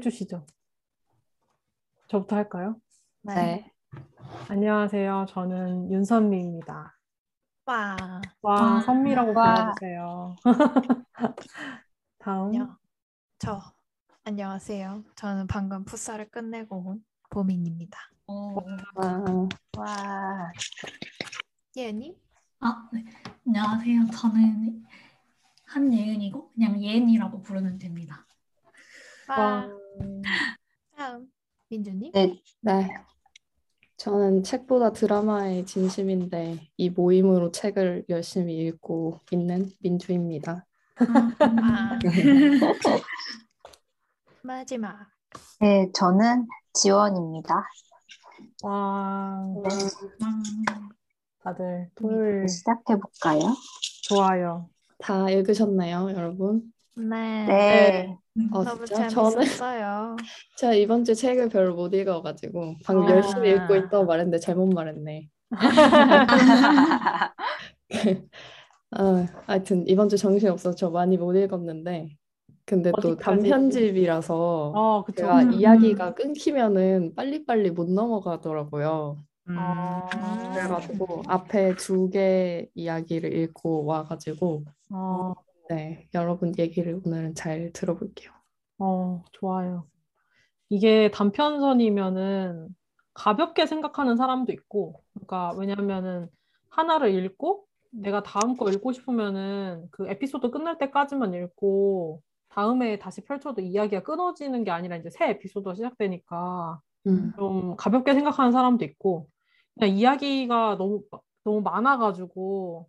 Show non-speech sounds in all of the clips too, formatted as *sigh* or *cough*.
해주시죠. 저부터 할까요? 네. 안녕하세요. 저는 윤선미입니다. 와. 와, 와. 선미라고 와. 불러주세요. *laughs* 다음. 안녕. 저 안녕하세요. 저는 방금 풋살을 끝내고 온 보민입니다. 와. 와, 예님? 아, 네. 안녕하세요. 저는 한예은이고 그냥 예은이라고 부르면 됩니다. 와. 다음 민주님? 네, 네. 저는 책보다 드라마에 진심인데 이 모임으로 책을 열심히 읽고 있는 민주입니다. 아, *laughs* 마지막. 네, 저는 지원입니다. 와, 음, 다들 토요일 시작해 볼까요? 좋아요. 다 읽으셨나요, 여러분? 네. 네, 어, 너무 진짜? 저는 재밌었어요. *laughs* 제가 이번 주 책을 별로 못 읽어가지고 방금 아. 열심히 읽고 있다고 말했는데 잘못 말했네. *laughs* 아, 하여튼 이번 주 정신이 없어서 저 많이 못 읽었는데 근데 또? 단편집이라서 어, 그쵸. 제가 음. 이야기가 끊기면은 빨리빨리 못 넘어가더라고요. 아, 그래가지고 앞에 두 개 이야기를 읽고 와가지고 어, 네 여러분 얘기를 오늘은 잘 들어볼게요. 어, 좋아요. 이게 단편선이면은 가볍게 생각하는 사람도 있고, 그러니까 왜냐면은 하나를 읽고 내가 다음 거 읽고 싶으면은 그 에피소드 끝날 때까지만 읽고 다음에 다시 펼쳐도 이야기가 끊어지는 게 아니라 이제 새 에피소드가 시작되니까 음. 좀 가볍게 생각하는 사람도 있고, 그냥 이야기가 너무, 너무 많아가지고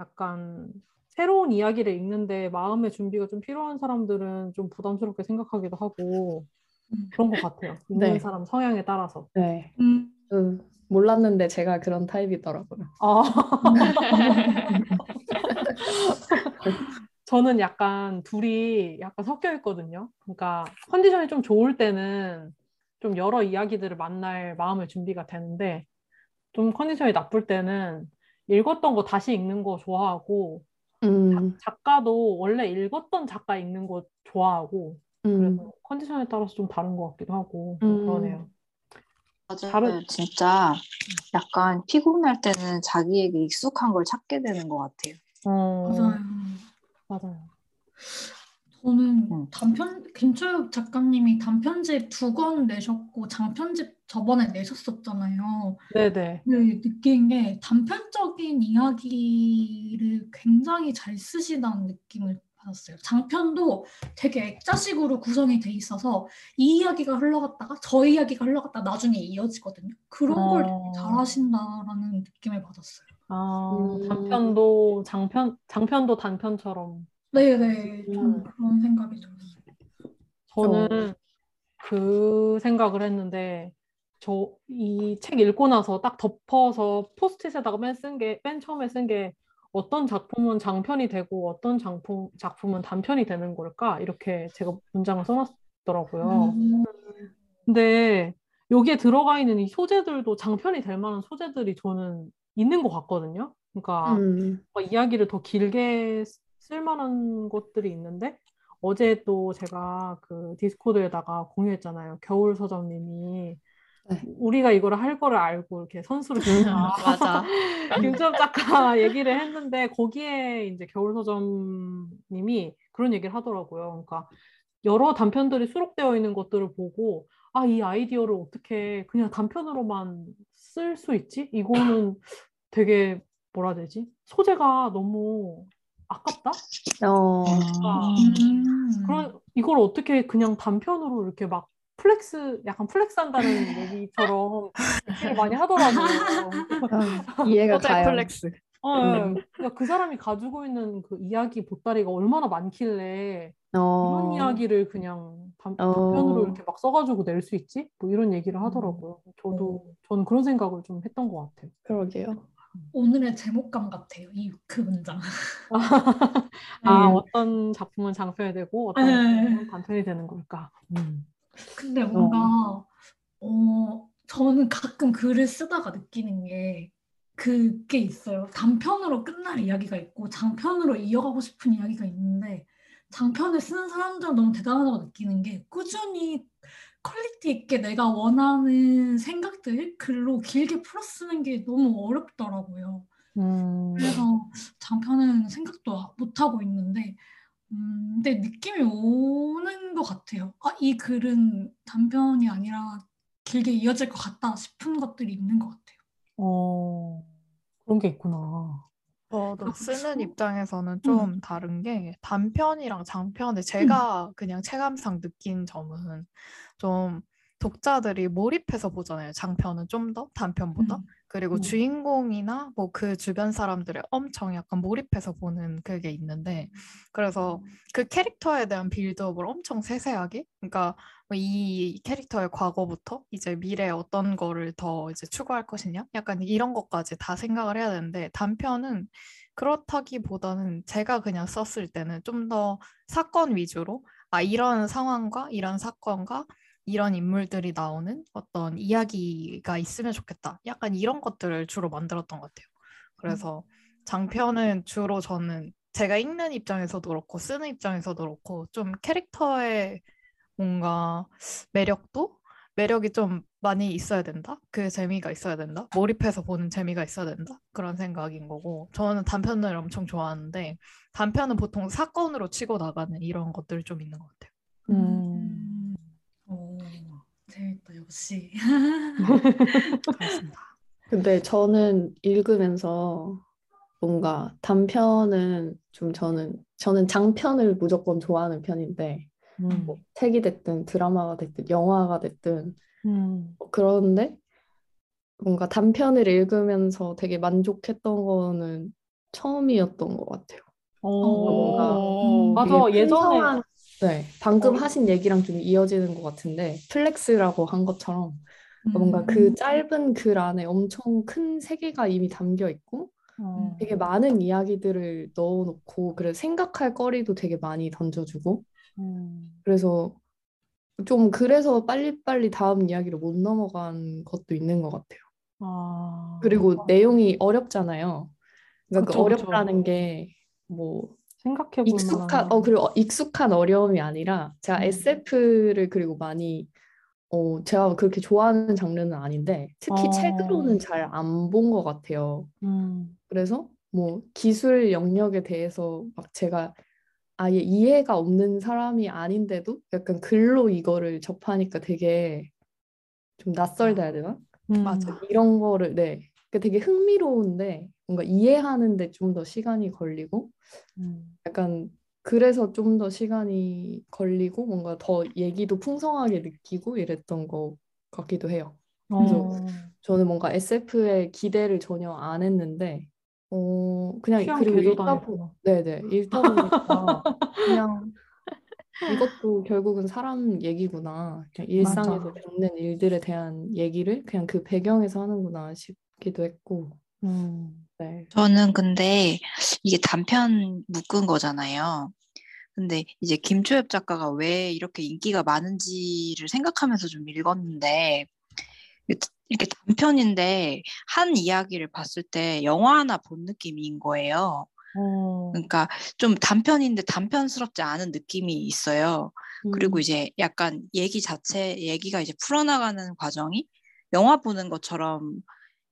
약간 새로운 이야기를 읽는데 마음의 준비가 좀 필요한 사람들은 좀 부담스럽게 생각하기도 하고 음. 그런 것 같아요. 읽는 네. 사람 성향에 따라서. 네 음, 그, 몰랐는데 제가 그런 타입이더라고요. 아. *laughs* 저는 약간 둘이 약간 섞여 있거든요. 그러니까 컨디션이 좀 좋을 때는 좀 여러 이야기들을 만날 마음의 준비가 되는데 좀 컨디션이 나쁠 때는 읽었던 거 다시 읽는 거 좋아하고 음, 작가도 원래 읽었던 작가 읽는 거 좋아하고 음, 그래서 컨디션에 따라서 좀 다른 것 같기도 하고 음. 그러네요. 맞아요. 다른- 진짜 약간 피곤할 때는 자기에게 익숙한 걸 찾게 되는 것 같아요. 어, 맞아요. 맞아요. 저는 음. 단편 김초엽 작가님이 단편집 두 권 내셨고 장편집 저번에 내셨었잖아요. 네네. 네, 느낀 게 단편적인 이야기를 굉장히 잘 쓰시다는 느낌을 받았어요. 장편도 되게 액자식으로 구성이 돼 있어서 이 이야기가 흘러갔다가 저 이야기가 흘러갔다가 나중에 이어지거든요. 그런 걸 되게 어. 잘하신다라는 느낌을 받았어요. 아, 음. 단편도 장편, 장편도 단편처럼. 네네, 좀 음. 그런 생각이 들었어요. 저는 그 생각을 했는데, 저 이 책 읽고 나서 딱 덮어서 포스트잇에다가 맨 쓴 게, 맨 처음에 쓴 게 어떤 작품은 장편이 되고 어떤 작품, 작품은 단편이 되는 걸까? 이렇게 제가 문장을 써놨더라고요. 음, 근데 여기에 들어가 있는 이 소재들도 장편이 될 만한 소재들이 저는 있는 것 같거든요. 그러니까 음, 이야기를 더 길게 쓰- 쓸 만한 것들이 있는데 어제 또 제가 그 디스코드에다가 공유했잖아요. 겨울 서점님이 네. 우리가 이거를 할 거를 알고 이렇게 선수를 *laughs* 맞아. *laughs* 김수엽 작가 *laughs* 얘기를 했는데 거기에 이제 겨울 서점님이 그런 얘기를 하더라고요. 그러니까 여러 단편들이 수록되어 있는 것들을 보고 아, 이 아이디어를 어떻게 그냥 단편으로만 쓸 수 있지? 이거는 되게 뭐라 해야 되지? 소재가 너무 아깝다? 어, 아, 음. 그런 이걸 어떻게 그냥 단편으로 이렇게 막 flex 약간 flex 한다는 *laughs* 얘기처럼 *laughs* 얘기를 많이 하더라고요. 아, 이해가 가요. flex. 어, 예. 그러니까 그 사람이 가지고 있는 그 이야기 보따리가 얼마나 많길래 이런 어, 이야기를 그냥 단, 어. 단편으로 이렇게 막 써가지고 낼 수 있지? 뭐 이런 얘기를 하더라고요. 저도 저는 그런 생각을 좀 했던 것 같아요. 그러게요. 오늘의 제목감 같아요. 이 그 문장. *laughs* 아, 네. 어떤 작품은 장편이 되고 어떤 네. 작품은 단편이 되는 걸까? 음. 근데 뭔가 어 저는 가끔 글을 쓰다가 느끼는 게 그게 있어요. 단편으로 끝날 이야기가 있고 장편으로 이어가고 싶은 이야기가 있는데 장편을 쓰는 사람들은 너무 대단하다고 느끼는 게 꾸준히 quality 있게 내가 원하는 생각들을 글로 길게 풀어 쓰는 게 너무 어렵더라고요. 음, 그래서 장편은 생각도 못 하고 있는데, 음, 근데 느낌이 오는 것 같아요. 아, 이 글은 단편이 아니라 길게 이어질 것 같다 싶은 것들이 있는 것 같아요. 어, 그런 게 있구나. 저도 쓰는 그렇죠. 입장에서는 좀 다른 게 단편이랑 장편에 제가 그냥 체감상 느낀 점은 좀 독자들이 몰입해서 보잖아요. 장편은 좀 더 단편보다. 음. 그리고 음. 주인공이나 뭐 그 주변 사람들을 엄청 약간 몰입해서 보는 그게 있는데 그래서 그 캐릭터에 대한 빌드업을 엄청 세세하게? 그러니까 뭐이 캐릭터의 과거부터 이제 미래에 어떤 거를 더 이제 추구할 것이냐? 약간 이런 것까지 다 생각을 해야 되는데 단편은 그렇다기보다는 제가 그냥 썼을 때는 좀 더 사건 위주로 아 이런 상황과 이런 사건과 이런 인물들이 나오는 어떤 이야기가 있으면 좋겠다. 약간 이런 것들을 주로 만들었던 것 같아요. 그래서 장편은 주로 저는 제가 읽는 입장에서도 그렇고 쓰는 입장에서도 그렇고 좀 캐릭터의 뭔가 매력도 매력이 좀 많이 있어야 된다. 그 재미가 있어야 된다. 몰입해서 보는 재미가 있어야 된다. 그런 생각인 거고 저는 단편을 엄청 좋아하는데 단편은 보통 사건으로 치고 나가는 이런 것들이 좀 있는 것 같아요. 음, 오, 재밌다, 역시. *laughs* 그렇습니다. 근데 저는 읽으면서 뭔가 단편은 좀 저는 저는 장편을 무조건 좋아하는 편인데 음, 뭐 책이 됐든 드라마가 됐든 영화가 됐든 음, 뭐 그런데 뭔가 단편을 읽으면서 되게 만족했던 거는 처음이었던 것 같아요. 뭔가 어, 음. 맞아. 예전에 네, 방금 어. 하신 얘기랑 좀 이어지는 것 같은데 flex라고 한 것처럼 뭔가 음. 그 짧은 글 안에 엄청 큰 세계가 이미 담겨 있고 어, 되게 많은 이야기들을 넣어놓고 그래서 생각할 거리도 되게 많이 던져주고 음, 그래서 좀 그래서 빨리빨리 다음 이야기로 못 넘어간 것도 있는 것 같아요. 아, 그리고 내용이 어렵잖아요. 그러니까 그 그쵸, 그쵸. 어렵다는 게 뭐 생각해 볼 익숙한 만한. 어 그리고 어- 익숙한 어려움이 아니라 제가 음. SF를 그리고 많이 어 제가 그렇게 좋아하는 장르는 아닌데 특히 어. 책으로는 잘 안 본 것 같아요. 음, 그래서 뭐 기술 영역에 대해서 막 제가 아예 이해가 없는 사람이 아닌데도 약간 글로 이거를 접하니까 되게 좀 낯설다 해야 되나? 음, 맞아. 이런 거를 네. 그러니까 되게 흥미로운데 뭔가 이해하는데 좀 더 시간이 걸리고 음, 약간 그래서 좀 더 시간이 걸리고 뭔가 더 얘기도 풍성하게 느끼고 이랬던 것 같기도 해요. 그래서 어, 저는 뭔가 SF에 기대를 전혀 안 했는데 어 그냥 그리고 읽다 보 개조당했구나. 네네 읽다 보니까 그냥 이것도 결국은 사람 얘기구나 그냥 일상에서 맞아. 겪는 일들에 대한 얘기를 그냥 그 배경에서 하는구나 싶기도 했고 음, 네 저는 근데 이게 단편 묶은 거잖아요. 근데 이제 김초엽 작가가 왜 이렇게 인기가 많은지를 생각하면서 좀 읽었는데 이렇게 단편인데 한 이야기를 봤을 때 영화 하나 본 느낌인 거예요. 어, 그러니까 좀 단편인데 단편스럽지 않은 느낌이 있어요. 그리고 음, 이제 약간 얘기 자체, 얘기가 이제 풀어나가는 과정이 영화 보는 것처럼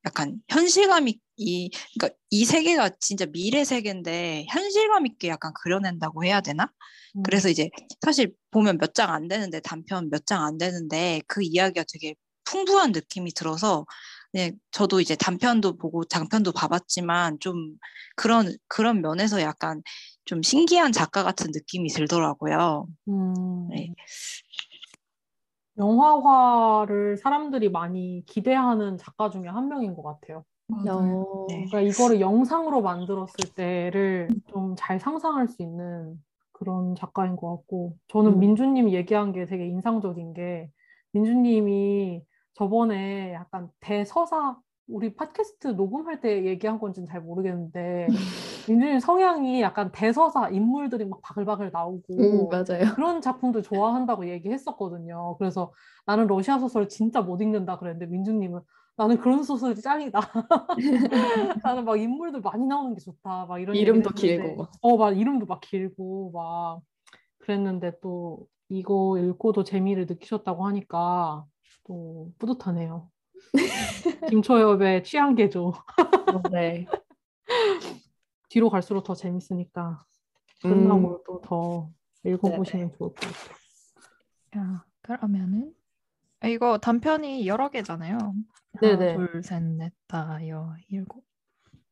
약간 현실감 있, 이, 그러니까 이 세계가 진짜 미래 세계인데 현실감 있게 약간 그려낸다고 해야 되나? 음, 그래서 이제 사실 보면 몇 장 안 되는데 단편 몇 장 안 되는데 그 이야기가 되게 풍부한 느낌이 들어서 네, 저도 이제 단편도 보고 장편도 봐봤지만 좀 그런 그런 면에서 약간 좀 신기한 작가 같은 느낌이 들더라고요. 음. 네. 영화화를 사람들이 많이 기대하는 작가 중에 한 명인 것 같아요. 어, 네. 그러니까 이거를 영상으로 만들었을 때를 좀 잘 상상할 수 있는 그런 작가인 것 같고, 저는 음. 민주님 얘기한 게 되게 인상적인 게, 민주님이 저번에 약간 대서사, 우리 팟캐스트 녹음할 때 얘기한 건지는 잘 모르겠는데, *laughs* 민주님 성향이 약간 대서사 인물들이 막 바글바글 음, 나오고, 맞아요. 그런 작품들 좋아한다고 얘기했었거든요. 그래서 나는 러시아 소설 진짜 못 읽는다 그랬는데 민주님은 나는 그런 소설이 짱이다. *laughs* 나는 막 인물들 많이 나오는 게 좋다. 막 이런 이름도 길고 막. 어, 막 이름도 막 길고 막 그랬는데 또 이거 읽고도 재미를 느끼셨다고 하니까 또 뿌듯하네요. *laughs* 김초엽의 취향 개조. 네. *laughs* 뒤로 갈수록 더 재밌으니까 음. 끝나고 또더 읽어보시면 좋을 것 같아요. 야, 그러면은 아, 이거 단편이 여러 개잖아요. 네네. 하나, 둘, 셋, 넷, 다, 여, 일곱.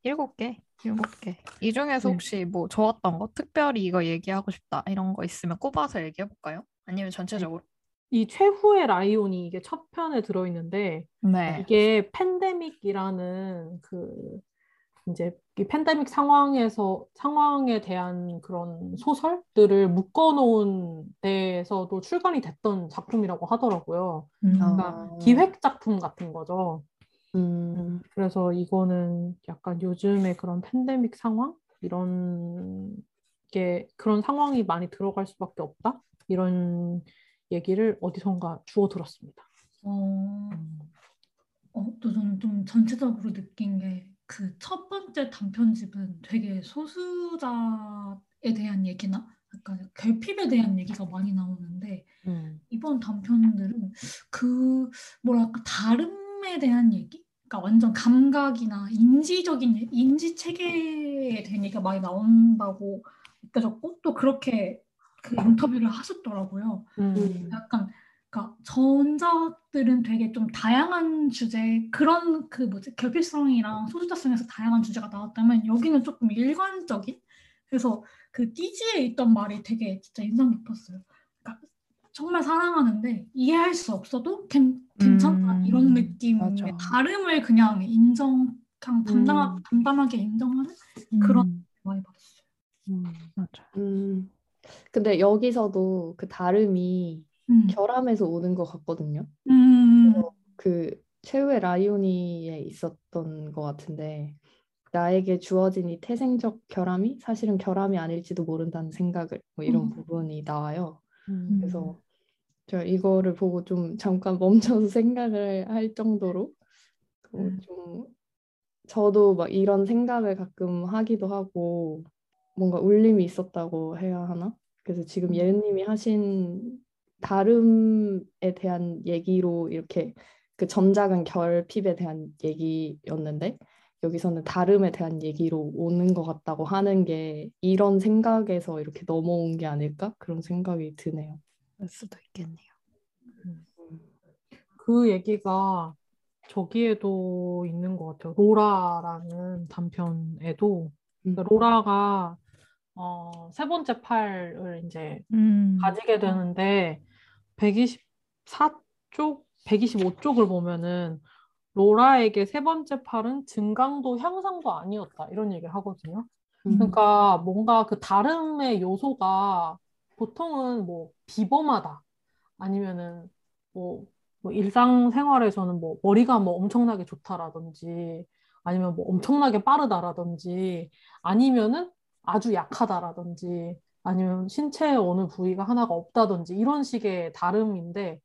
일곱 개? 일곱 개. 이 중에서 네. 혹시 뭐 좋았던 거, 특별히 이거 얘기하고 싶다 이런 거 있으면 꼽아서 얘기해 볼까요? 아니면 전체적으로? 이 최후의 라이온이 이게 첫 편에 들어있는데 네. 이게 팬데믹이라는 그 이제 이 팬데믹 상황에서 상황에 대한 그런 소설들을 묶어놓은 데에서도 출간이 됐던 작품이라고 하더라고요. 음. 그러니까 아. 기획 작품 같은 거죠. 음. 그래서 이거는 약간 요즘의 그런 팬데믹 상황 이런 게 그런 상황이 많이 들어갈 수밖에 없다 이런 얘기를 어디선가 주워 들었습니다. 어, 어, 또 저는 좀 전체적으로 느낀 게 그 첫 번째 단편집은 되게 소수자에 대한 얘기나 약간 결핍에 대한 얘기가 많이 나오는데 음. 이번 단편들은 그 뭐랄까 다름에 대한 얘기? 그러니까 완전 감각이나 인지적인 얘- 인지 체계에 대한 얘기가 많이 나온다고 느껴졌고 또 그렇게 그 인터뷰를 하셨더라고요. 음. 약간 그러니까 전작들은 되게 좀 다양한 주제 그런 그 뭐지 결핍성이랑 소수자성에서 다양한 주제가 나왔다면 여기는 조금 일관적인 그래서 그 띠지에 있던 말이 되게 진짜 인상 깊었어요. 그러니까 정말 사랑하는데 이해할 수 없어도 괜, 괜찮다 음, 이런 느낌의 맞아. 다름을 그냥 인정 그냥 담당 음. 담담하게 인정하는 그런- 음, 많이 받았어요. 음. 맞아. 음. 근데 여기서도 그 다름이 음. 결함에서 오는 것 같거든요. 음. 그 최후의 라이오니에 있었던 것 같은데 나에게 주어진 이 태생적 결함이 사실은 결함이 아닐지도 모른다는 생각을 뭐 이런 음. 부분이 나와요. 음. 그래서 제가 이거를 보고 좀 잠깐 *laughs* 멈춰서 생각을 할 정도로 그 음. 좀 저도 막 이런 생각을 가끔 하기도 하고 뭔가 울림이 있었다고 해야 하나? 그래서 지금 음. 예은님이 하신 다름에 대한 얘기로 이렇게 그 전작은 결핍에 대한 얘기였는데 여기서는 다름에 대한 얘기로 오는 것 같다고 하는 게 이런 생각에서 이렇게 넘어온 게 아닐까? 그런 생각이 드네요. 그럴 수도 있겠네요. 그 얘기가 저기에도 있는 것 같아요. 로라라는 단편에도 음. 그러니까 로라가 어, 세 번째 팔을 이제 음, 가지게 되는데 124쪽, 125쪽을 보면은 로라에게 세 번째 팔은 증강도 향상도 아니었다 이런 얘기를 하거든요. 음. 그러니까 뭔가 그 다름의 요소가 보통은 뭐 비범하다 아니면은 뭐, 뭐 일상생활에서는 뭐 머리가 뭐 엄청나게 좋다라든지 아니면 뭐 엄청나게 빠르다라든지 아니면은 아주 약하다라든지 아니면 신체의 어느 부위가 하나가 없다든지 이런 식의 다름인데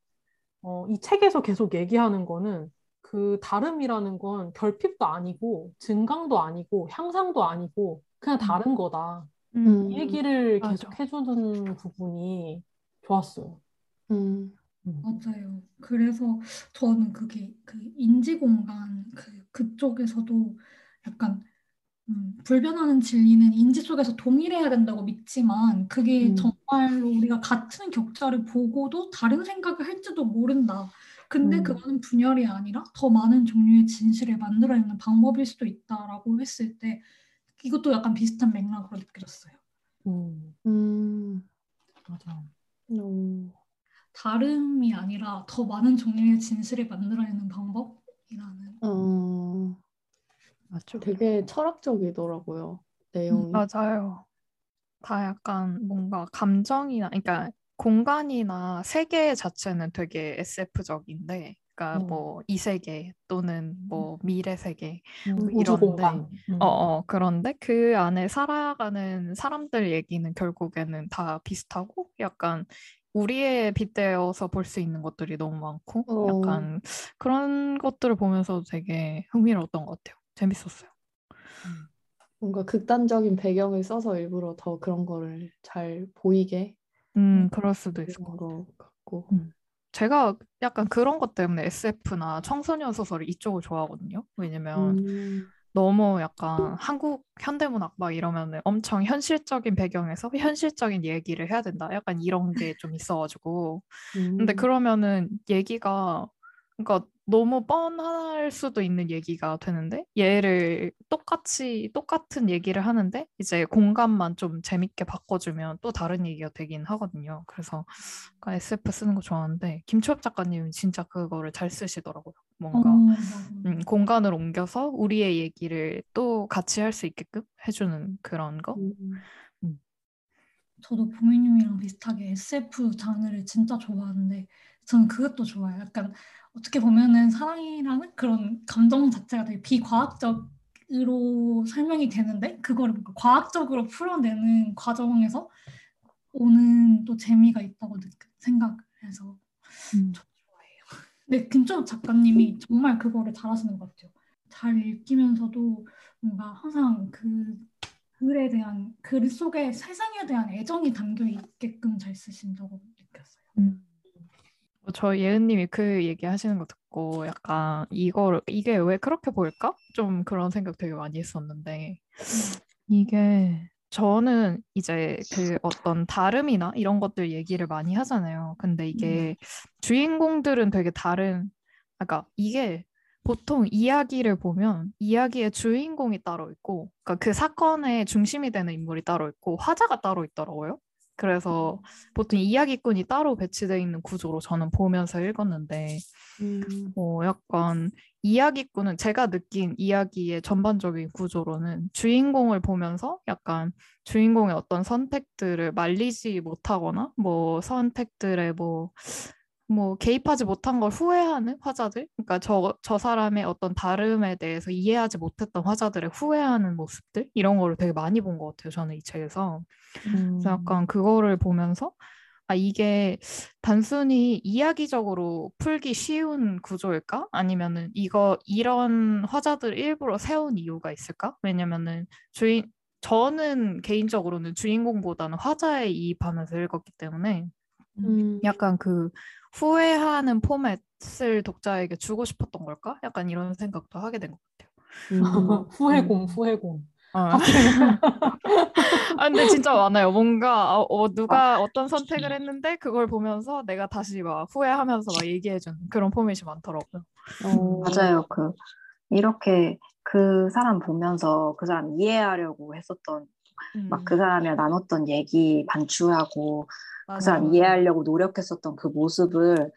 어, 이 책에서 계속 얘기하는 거는 그 다름이라는 건 결핍도 아니고 증강도 아니고 향상도 아니고 그냥 다른 거다. 음, 이 얘기를 맞아. 계속 해주는 부분이 좋았어요. 음. 맞아요. 그래서 저는 그게 그 인지 공간 그 그쪽에서도 약간 음, 불변하는 진리는 인지 속에서 동일해야 된다고 믿지만 그게 음. 정말로 우리가 같은 격자를 보고도 다른 생각을 할지도 모른다. 근데 음. 그거는 분열이 아니라 더 많은 종류의 진실을 만들어내는 방법일 수도 있다라고 했을 때 이것도 약간 비슷한 맥락으로 느껴졌어요. 음, 음. 맞아. 어. 다름이 아니라 더 많은 종류의 진실을 만들어내는 방법이라는 어. 맞아. 되게 철학적이더라고요. 내용이. 맞아요. 다 약간 뭔가 감정이나, 그러니까 공간이나 세계 자체는 되게 SF적인데, 그러니까 음. 뭐이 세계 또는 뭐 미래 세계, 음, 뭐 이런데. 음. 어, 어, 그런데 그 안에 살아가는 사람들 얘기는 결국에는 다 비슷하고, 약간 우리에 빗대어서 볼 수 있는 것들이 너무 많고, 어. 약간 그런 것들을 보면서 되게 흥미로웠던 것 같아요. 재밌었어요. 뭔가 극단적인 배경을 써서 일부러 더 그런 거를 잘 보이게 음, 그럴 수도 있을 것 같고. 제가 약간 그런 것 때문에 SF나 청소년 소설을 이쪽을 좋아하거든요. 왜냐면 음, 너무 약간 한국 현대문학 막 이러면은 엄청 현실적인 배경에서 현실적인 얘기를 해야 된다. 약간 이런 게 좀 있어가지고. *laughs* 근데 음, 그러면은 얘기가 그러니까 너무 뻔할 수도 있는 얘기가 되는데 얘를 똑같이 똑같은 얘기를 하는데 이제 공간만 좀 재밌게 바꿔주면 또 다른 얘기가 되긴 하거든요. 그래서 그러니까 SF 쓰는 거 좋아하는데 김초엽 작가님은 진짜 그거를 잘 쓰시더라고요. 어, 뭔가 맞아. 음, 공간을 옮겨서 우리의 얘기를 또 같이 할 수 있게끔 해주는 그런 거. 음, 저도 보미님이랑 비슷하게 SF 장르를 진짜 좋아하는데 저는 그것도 좋아요. 약간 어떻게 보면은 사랑이라는 그런 감정 자체가 되게 비과학적으로 설명이 되는데 그거를 뭔가 과학적으로 풀어내는 과정에서 오는 또 재미가 있다고 느- 생각해서 음. 저 좋아해요. 근데 김초엽 작가님이 정말 그거를 잘하시는 것 같아요. 잘 읽히면서도 뭔가 항상 그 글에 대한 글 속에 세상에 대한 애정이 담겨 있게끔 잘 쓰신다고 느꼈어요. 음. 어, 저 예은님이 그 얘기 하시는 거 듣고 약간 이거를 이게 왜 그렇게 보일까? 좀 그런 생각 되게 많이 했었는데 이게 저는 이제 그 어떤 다름이나 이런 것들 얘기를 많이 하잖아요. 근데 이게 주인공들은 되게 다른, 그러니까 이게 보통 이야기를 보면 이야기의 주인공이 따로 있고, 그러니까 그 사건의 중심이 되는 인물이 따로 있고 화자가 따로 있더라고요. 그래서 보통 이야기꾼이 따로 배치되어 있는 구조로 저는 보면서 읽었는데, 음, 어, 약간 이야기꾼은 제가 느낀 이야기의 전반적인 구조로는 주인공을 보면서 약간 주인공의 어떤 선택들을 말리지 못하거나 뭐 선택들에 뭐, 뭐 개입하지 못한 걸 후회하는 화자들? 그러니까 저, 저 사람의 어떤 다름에 대해서 이해하지 못했던 화자들의 후회하는 모습들? 이런 거를 되게 많이 본 것 같아요. 저는 이 책에서. 그래서 약간 그거를 보면서 아, 이게 단순히 이야기적으로 풀기 쉬운 구조일까? 아니면은 이거 이런 화자들 일부러 세운 이유가 있을까? 왜냐면은 주인 저는 개인적으로는 주인공보다는 화자에 이입하면서 읽었기 때문에 음, 약간 그 후회하는 포맷을 독자에게 주고 싶었던 걸까? 약간 이런 생각도 하게 된 것 같아요. 음, *laughs* 후회공, 음. 후회공. 어. *laughs* 아 근데 진짜 많아요. 뭔가 어, 어, 누가 어떤 선택을 했는데 그걸 보면서 내가 다시 막 후회하면서 막 얘기해주는 그런 포맷이 많더라고요. 어, 맞아요. 그 이렇게 그 사람 보면서 그 사람 이해하려고 했었던 막그 음, 사람이랑 나눴던 얘기 반추하고 맞아요, 그 사람 맞아요. 이해하려고 노력했었던 그 모습을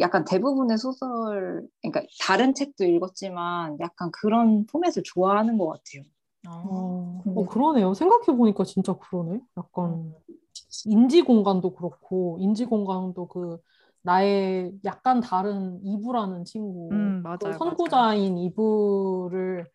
약간 대부분의 소설, 그러니까 다른 책도 읽었지만 약간 그런 포맷을 좋아하는 것 같아요. 어, 음. 어, 그러네요. 생각해보니까 진짜 그러네. 약간 인지 공간도 그렇고, 인지 공간도 그 나의 약간 다른 이브라는 친구, 음, 그 맞아요, 맞아요. 선구자인 이브를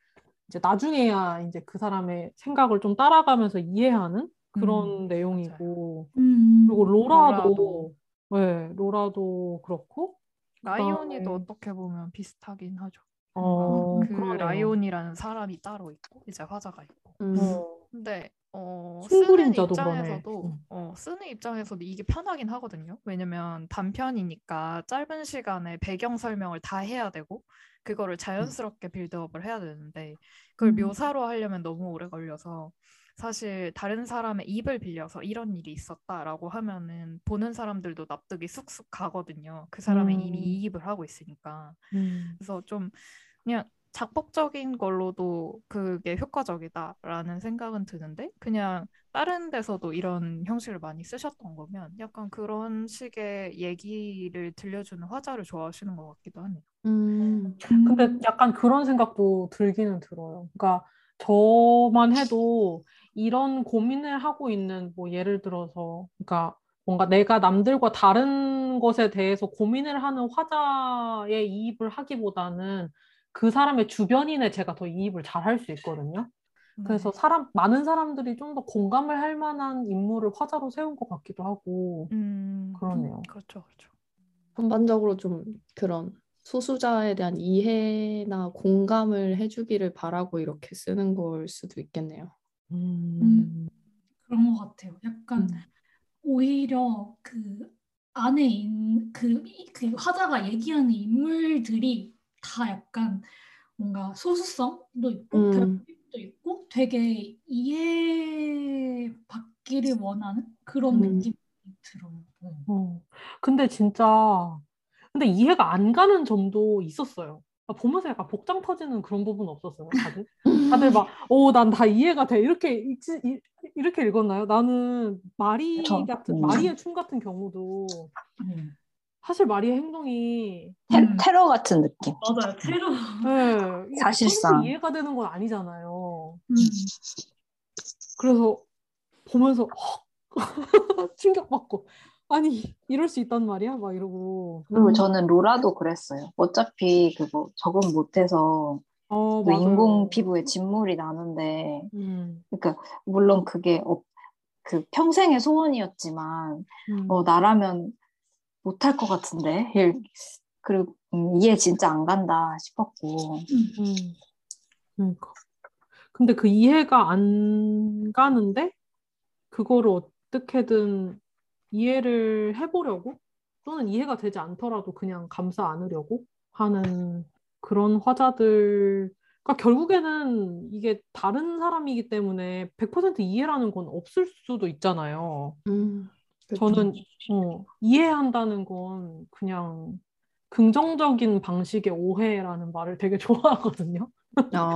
이제 나중에야 이제 그 사람의 생각을 좀 따라가면서 이해하는 그런 음, 내용이고, 음, 그리고 로라도, 로라도. 네, 로라도 그렇고, 라이오니도 그다음에 어떻게 보면 비슷하긴 하죠. 어, 뭔가 그 그러네요. 라이온이라는 사람이 따로 있고 이제 화자가 있고. 음, 어, 근데 어, 흰 쓰는 그림자도 그러네. 입장에서도 응. 어, 쓰는 입장에서도 이게 편하긴 하거든요. 왜냐면 단편이니까 짧은 시간에 배경 설명을 다 해야 되고 그거를 자연스럽게 빌드업을 해야 되는데 그걸 음. 묘사로 하려면 너무 오래 걸려서 사실 다른 사람의 입을 빌려서 이런 일이 있었다라고 하면은 보는 사람들도 납득이 쑥쑥 가거든요. 그 사람이 이미 음. 이입을 하고 있으니까. 음. 그래서 좀 그냥 작법적인 걸로도 그게 효과적이다라는 생각은 드는데 그냥 다른 데서도 이런 형식을 많이 쓰셨던 거면 약간 그런 식의 얘기를 들려주는 화자를 좋아하시는 것 같기도 하네요. 음, 근데 약간 그런 생각도 들기는 들어요. 그러니까 저만 해도 이런 고민을 하고 있는 뭐 예를 들어서 그러니까 뭔가 내가 남들과 다른 것에 대해서 고민을 하는 화자의 이입을 하기보다는 그 사람의 주변인에 제가 더 이입을 잘 할 수 있거든요. 그래서 네. 사람 많은 사람들이 좀 더 공감을 할 만한 인물을 화자로 세운 것 같기도 하고 음, 그러네요. 그렇죠, 그렇죠. 전반적으로 좀 그런 소수자에 대한 이해나 공감을 해주기를 바라고 이렇게 쓰는 걸 수도 있겠네요. 음. 음. 그런 것 같아요. 약간 음. 오히려 그 안에 있는 그, 그 화자가 얘기하는 인물들이 다 약간 뭔가 소수성도 있고 음. 결핍도 있고 되게 이해받기를 원하는 그런 음. 느낌이 들어요. 음. 어. 근데 진짜 근데 이해가 안 가는 점도 있었어요. 아, 보면서 약간 복장 터지는 그런 부분 없었어요, 다들? 다들 막, 오, *laughs* 난 다 이해가 돼. 이렇게 읽지, 이, 이렇게 읽었나요? 나는 마리 저- 같은, 음. 마리의 춤 같은 경우도 사실 마리의 행동이 테, 음. 테러 같은 느낌. 맞아요. 테러. 네, *laughs* 사실상. 100% 이해가 되는 건 아니잖아요. 음. 그래서 보면서 헉! *laughs* 충격받고 아니 이럴 수 있단 말이야? 막 이러고 그리고 음. 저는 로라도 그랬어요. 어차피 그거 적응 못해서 어 그. 인공 피부에 진물이 나는데, 음, 그러니까 물론 그게 어, 그 평생의 소원이었지만, 음. 어, 나라면 못할 것 같은데. 일- 그리고 음, 이해 진짜 안 간다 싶었고. 음, 그러니까. 근데 그 이해가 안 가는데 그거를 어떻게든 이해를 해보려고 또는 이해가 되지 않더라도 그냥 감싸 안으려고 하는 그런 화자들. 그러니까 결국에는 이게 다른 사람이기 때문에 100% 이해라는 건 없을 수도 있잖아요. 음. 저는 어, 이해한다는 건 그냥 긍정적인 방식의 오해라는 말을 되게 *laughs* 좋아하거든요. 아,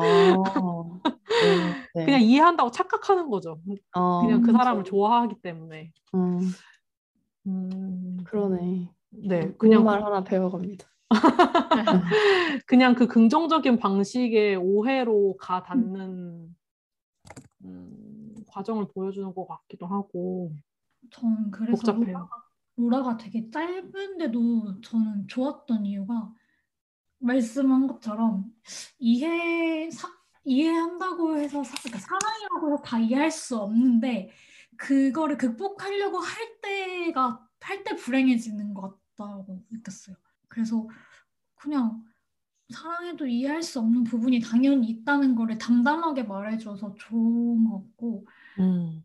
네, 네. 그냥 이해한다고 착각하는 거죠. 어, 그냥 그. 사람을 좋아하기 때문에. 음, 음, 그러네. 네, 그냥 말 하나 배워갑니다. *laughs* 그냥 그 긍정적인 방식의 오해로 가 닿는 음, 과정을 보여주는 것 같기도 하고 저는 그래서 복잡해요. 로라가, 로라가 되게 짧은데도 저는 좋았던 이유가 말씀한 것처럼 이해 사, 이해한다고 해서 사, 그러니까 사랑이라고 해서 다 이해할 수 없는데 그거를 극복하려고 할 때가 할 때 불행해지는 것 같다고 느꼈어요. 그래서 그냥 사랑해도 이해할 수 없는 부분이 당연히 있다는 거를 담담하게 말해줘서 좋은 것 같고 음,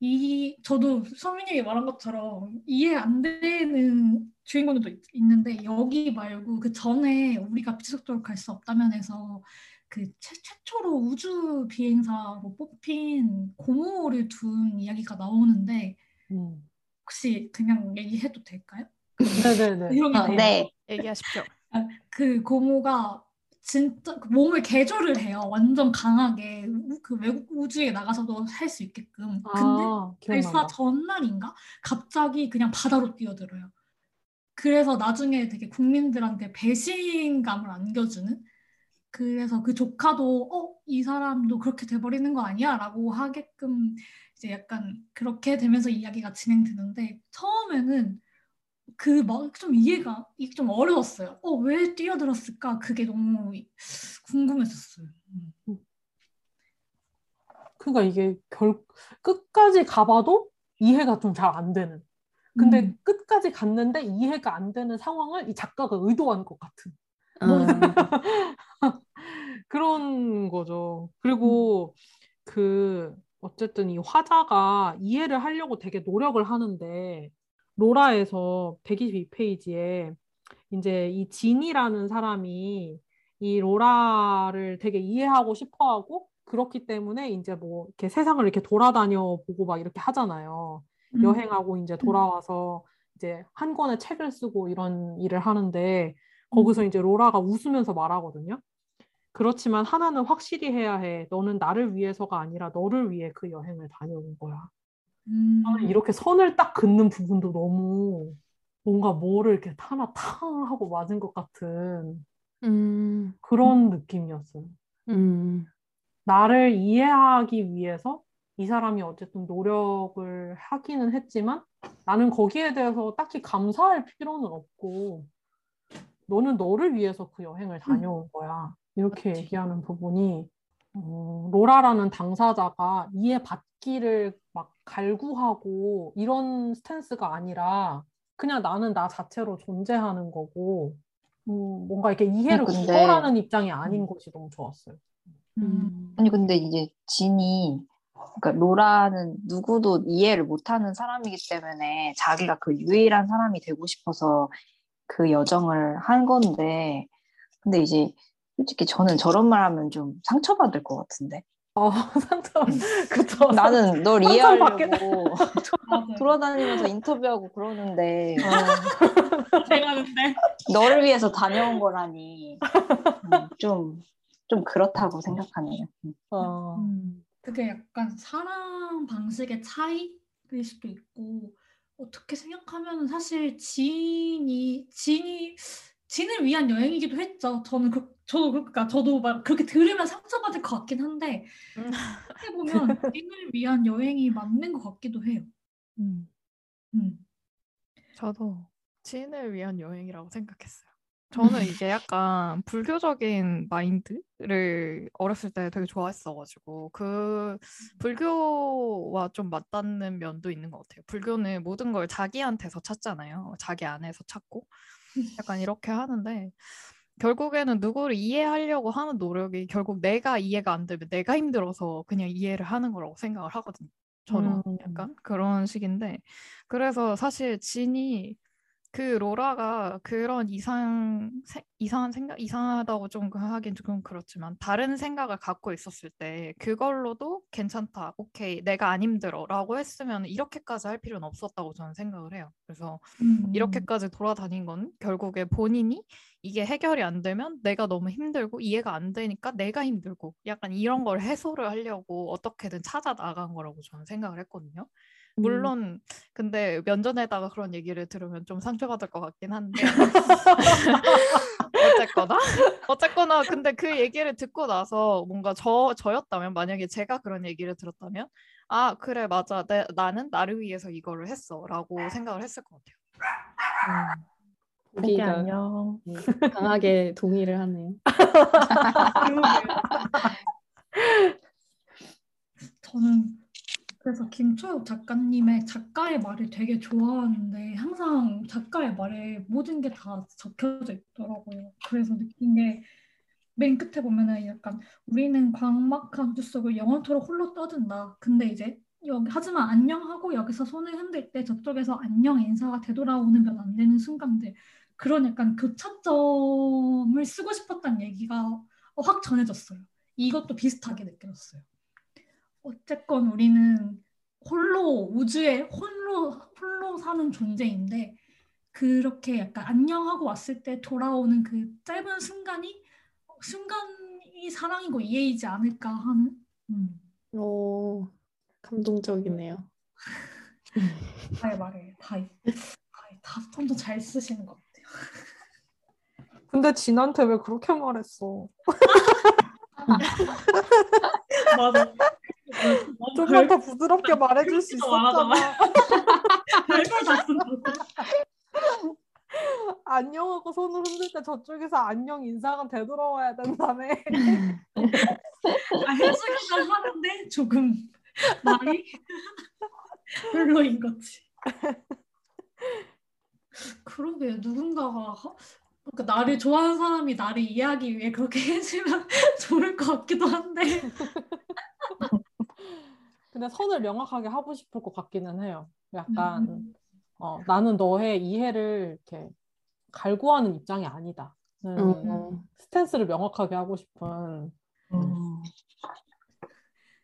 이 저도 서민님이 말한 것처럼 이해 안 되는 주인공들도 있, 있는데 여기 말고 그 전에 우리가 지속적으로 갈 수 없다면에서 그 최, 최초로 우주 비행사로 뽑힌 고모를 둔 이야기가 나오는데 음. 혹시 그냥 얘기해도 될까요? 네네네. *laughs* 어, 돼요. 네. 얘기하십시오. 그 고모가 진짜 그 몸을 개조를 해요. 완전 강하게 우- 그 외국 우주에 나가서도 할 수 있게끔. 근데 아, 발사 기억난다. 전날인가 갑자기 그냥 바다로 뛰어들어요. 그래서 나중에 되게 국민들한테 배신감을 안겨주는. 그래서 그 조카도 어, 이 사람도 그렇게 돼버리는 거 아니야? 라고 하게끔 이제 약간 그렇게 되면서 이야기가 진행되는데 처음에는 그막좀 이해가 이게 좀 어려웠어요. 어, 왜 뛰어들었을까? 그게 너무 궁금했었어요. 음. 그러니까 이게 결 끝까지 가봐도 이해가 좀 잘 안 되는. 근데 음. 끝까지 갔는데 이해가 안 되는 상황을 이 작가가 의도한 것 같은 아, *laughs* 그런 거죠. 그리고 그 어쨌든 이 화자가 이해를 하려고 되게 노력을 하는데 로라에서 122페이지에 이제 이 진이라는 사람이 이 로라를 되게 이해하고 싶어 하고 그렇기 때문에 이제 뭐 이렇게 세상을 이렇게 돌아다녀 보고 막 이렇게 하잖아요. 음. 여행하고 이제 돌아와서 이제 한 권의 책을 쓰고 이런 일을 하는데 거기서 이제 로라가 웃으면서 말하거든요. 그렇지만 하나는 확실히 해야 해. 너는 나를 위해서가 아니라 너를 위해 그 여행을 다녀온 거야. 음. 나는 이렇게 선을 딱 긋는 부분도 너무 뭔가 뭐를 이렇게 하나 탕 하고 맞은 것 같은 음, 그런 느낌이었어요. 음, 나를 이해하기 위해서 이 사람이 어쨌든 노력을 하기는 했지만 나는 거기에 대해서 딱히 감사할 필요는 없고 너는 너를 위해서 그 여행을 다녀온 거야. 이렇게 맞지. 얘기하는 부분이 어, 로라라는 당사자가 이해받기를 막 갈구하고 이런 스탠스가 아니라 그냥 나는 나 자체로 존재하는 거고 음, 뭔가 이렇게 이해를 근데- 구걸하는 입장이 아닌 것이 너무 좋았어요. 음. 음, 아니 근데 이제 진이 그러니까 로라는 누구도 이해를 못하는 사람이기 때문에 자기가 그 유일한 사람이 되고 싶어서 그 여정을 한 건데 근데 이제 솔직히 저는 저런 말 하면 좀 상처받을 것 같은데 어, *laughs* 상처. 그쵸. 나는 널 이해하려고. 돌아다니면서 인터뷰하고 그러는데 어, 제가 근데 너를 위해서 다녀온 거라니 음, 좀, 좀 그렇다고 생각하네요. 음. 어. 음. 그게 약간 사랑 방식의 차이일 수도 있고 어떻게 생각하면 사실 지인이 지인이 진을 위한 여행이기도 했죠. 저는 그 저도 그러니까 저도 막 그렇게 들으면 상처받을 것 같긴 한데 음. 보면 진을 위한 여행이 맞는 것 같기도 해요. 음. 음. 저도 지인을 위한 여행이라고 생각했어요. 저는 *laughs* 이게 약간 불교적인 마인드를 어렸을 때 되게 좋아했어가지고 그 불교와 좀 맞닿는 면도 있는 것 같아요. 불교는 모든 걸 자기한테서 찾잖아요. 자기 안에서 찾고 약간 *laughs* 이렇게 하는데 결국에는 누구를 이해하려고 하는 노력이 결국 내가 이해가 안 되면 내가 힘들어서 그냥 이해를 하는 거라고 생각을 하거든요. 저는 음. 약간 그런 식인데 그래서 사실 진이 그 로라가 그런 이상 세- 이상한 생각 이상하다고 좀 그- 하긴 좀 그렇지만 다른 생각을 갖고 있었을 때 그걸로도 괜찮다 오케이 내가 안 힘들어라고 했으면 이렇게까지 할 필요는 없었다고 저는 생각을 해요 그래서 음. 이렇게까지 돌아다닌 건 결국에 본인이 이게 해결이 안 되면 내가 너무 힘들고 이해가 안 되니까 내가 힘들고 약간 이런 걸 해소를 하려고 어떻게든 찾아 나간 거라고 저는 생각을 했거든요. 물론 근데 면전에다가 그런 얘기를 들으면 좀 상처받을 것 같긴 한데 *laughs* 어쨌거나 어쨌거나 근데 그 얘기를 듣고 나서 뭔가 저 저였다면 만약에 제가 그런 얘기를 들었다면 아 그래 맞아 내, 나는 나를 위해서 이거를 했어라고 생각을 했을 것 같아요. 고기 우리가 안녕. 네, 강하게 동의를 하네요. *laughs* *laughs* 저는 그래서 김초엽 작가님의 작가의 말을 되게 좋아하는데 항상 작가의 말에 모든 게 다 적혀져 있더라고요. 그래서 느낀 게 맨 끝에 보면은 약간 우리는 광막한 주 속을 영원토록 홀로 떠든다. 근데 이제 여기 하지만 안녕하고 여기서 손을 흔들 때 저쪽에서 안녕 인사가 되돌아오는 몇안 되는 순간들 그런 약간 교차점을 쓰고 싶었다는 얘기가 확 전해졌어요. 이것도 비슷하게 느껴졌어요. 어쨌건 우리는 홀로 우주에 홀로 홀로 사는 존재인데 그렇게 약간 안녕하고 왔을 때 돌아오는 그 짧은 순간이 순간이 사랑이고 이해이지 않을까 하는 음, 오, 감동적이네요. 말에 다이 다이 다 톤도 잘 쓰시는 것 같아요. *laughs* 근데 진한테 왜 그렇게 말했어? *laughs* 맞아. 좀만 더 부드럽게 말해줄 수. 있었잖아. *laughs* 안녕하고 손을 흔들 때 저쪽에서 안녕 인사가 되돌아와야 된다며. *laughs* 아, 해주기는 하는데 조금 말이 *laughs* 별로인 거지. 그러게 누군가가 하- 그러니까 나를 좋아하는 사람이 나를 이해하기 위해 그렇게 해주면 좋을 것 같기도 한데 근데 선을 명확하게 하고 싶을 것 같기는 해요. 약간 음. 어, 나는 너의 이해를 이렇게 갈구하는 입장이 아니다. 는 음. 스탠스를 명확하게 하고 싶은. 음.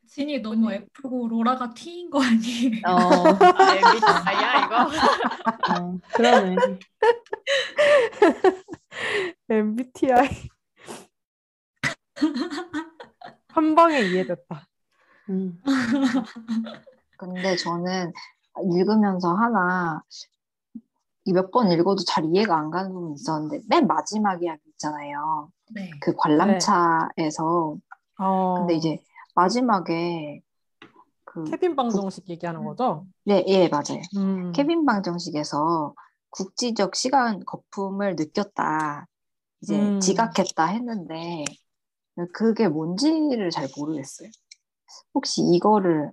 진이 너무 F고 로라가 T인 거 아니에요? 어, *laughs* 아, MBTI야 이거? 어, 그러네. *laughs* MBTI *laughs* 한 방에 이해됐다. 음. 근데 저는 읽으면서 하나 몇 번 읽어도 잘 이해가 안 가는 부분이 있었는데 맨 마지막 이야기 있잖아요. 네. 그 관람차에서 어, 근데 이제 마지막에 그 케빈 방정식 얘기하는 거죠? 네, 예, 맞아요. 음. 케빈 방정식에서 국지적 시간 거품을 느꼈다. 이제 음. 지각했다 했는데 그게 뭔지를 잘 모르겠어요. 혹시 이거를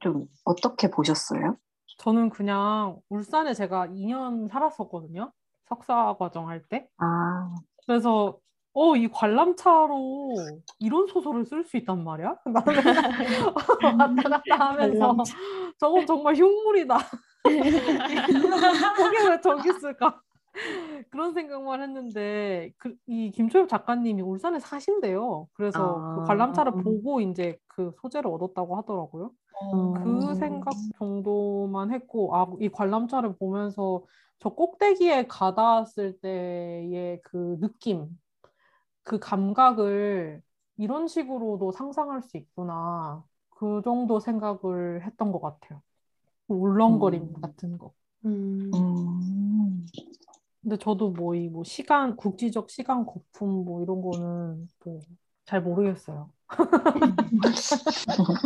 좀 어떻게 보셨어요? 저는 그냥 울산에 제가 2년 살았었거든요. 석사 과정 할 때. 아, 그래서 어, 이 관람차로 이런 소설을 쓸 수 있단 말이야? *laughs* 나는 왔다 갔다 하면서. 저건 정말 흉물이다. *laughs* 거기 왜 저기 있을까? *laughs* 그런 생각만 했는데 그, 이 김초엽 작가님이 울산에 사신대요. 그래서 그 아. 관람차를 보고 이제 그 소재를 얻었다고 하더라고요. 어. 그 생각 정도만 했고, 아, 이 관람차를 보면서 저 꼭대기에 가닿았을 때의 그 느낌, 그 감각을 이런 식으로도 상상할 수 있구나. 그 정도 생각을 했던 것 같아요. 울렁거림 음. 같은 거. 음. 음. 근데 저도 뭐 이 뭐 시간, 국지적 시간 거품 뭐 이런 거는 또잘 모르겠어요.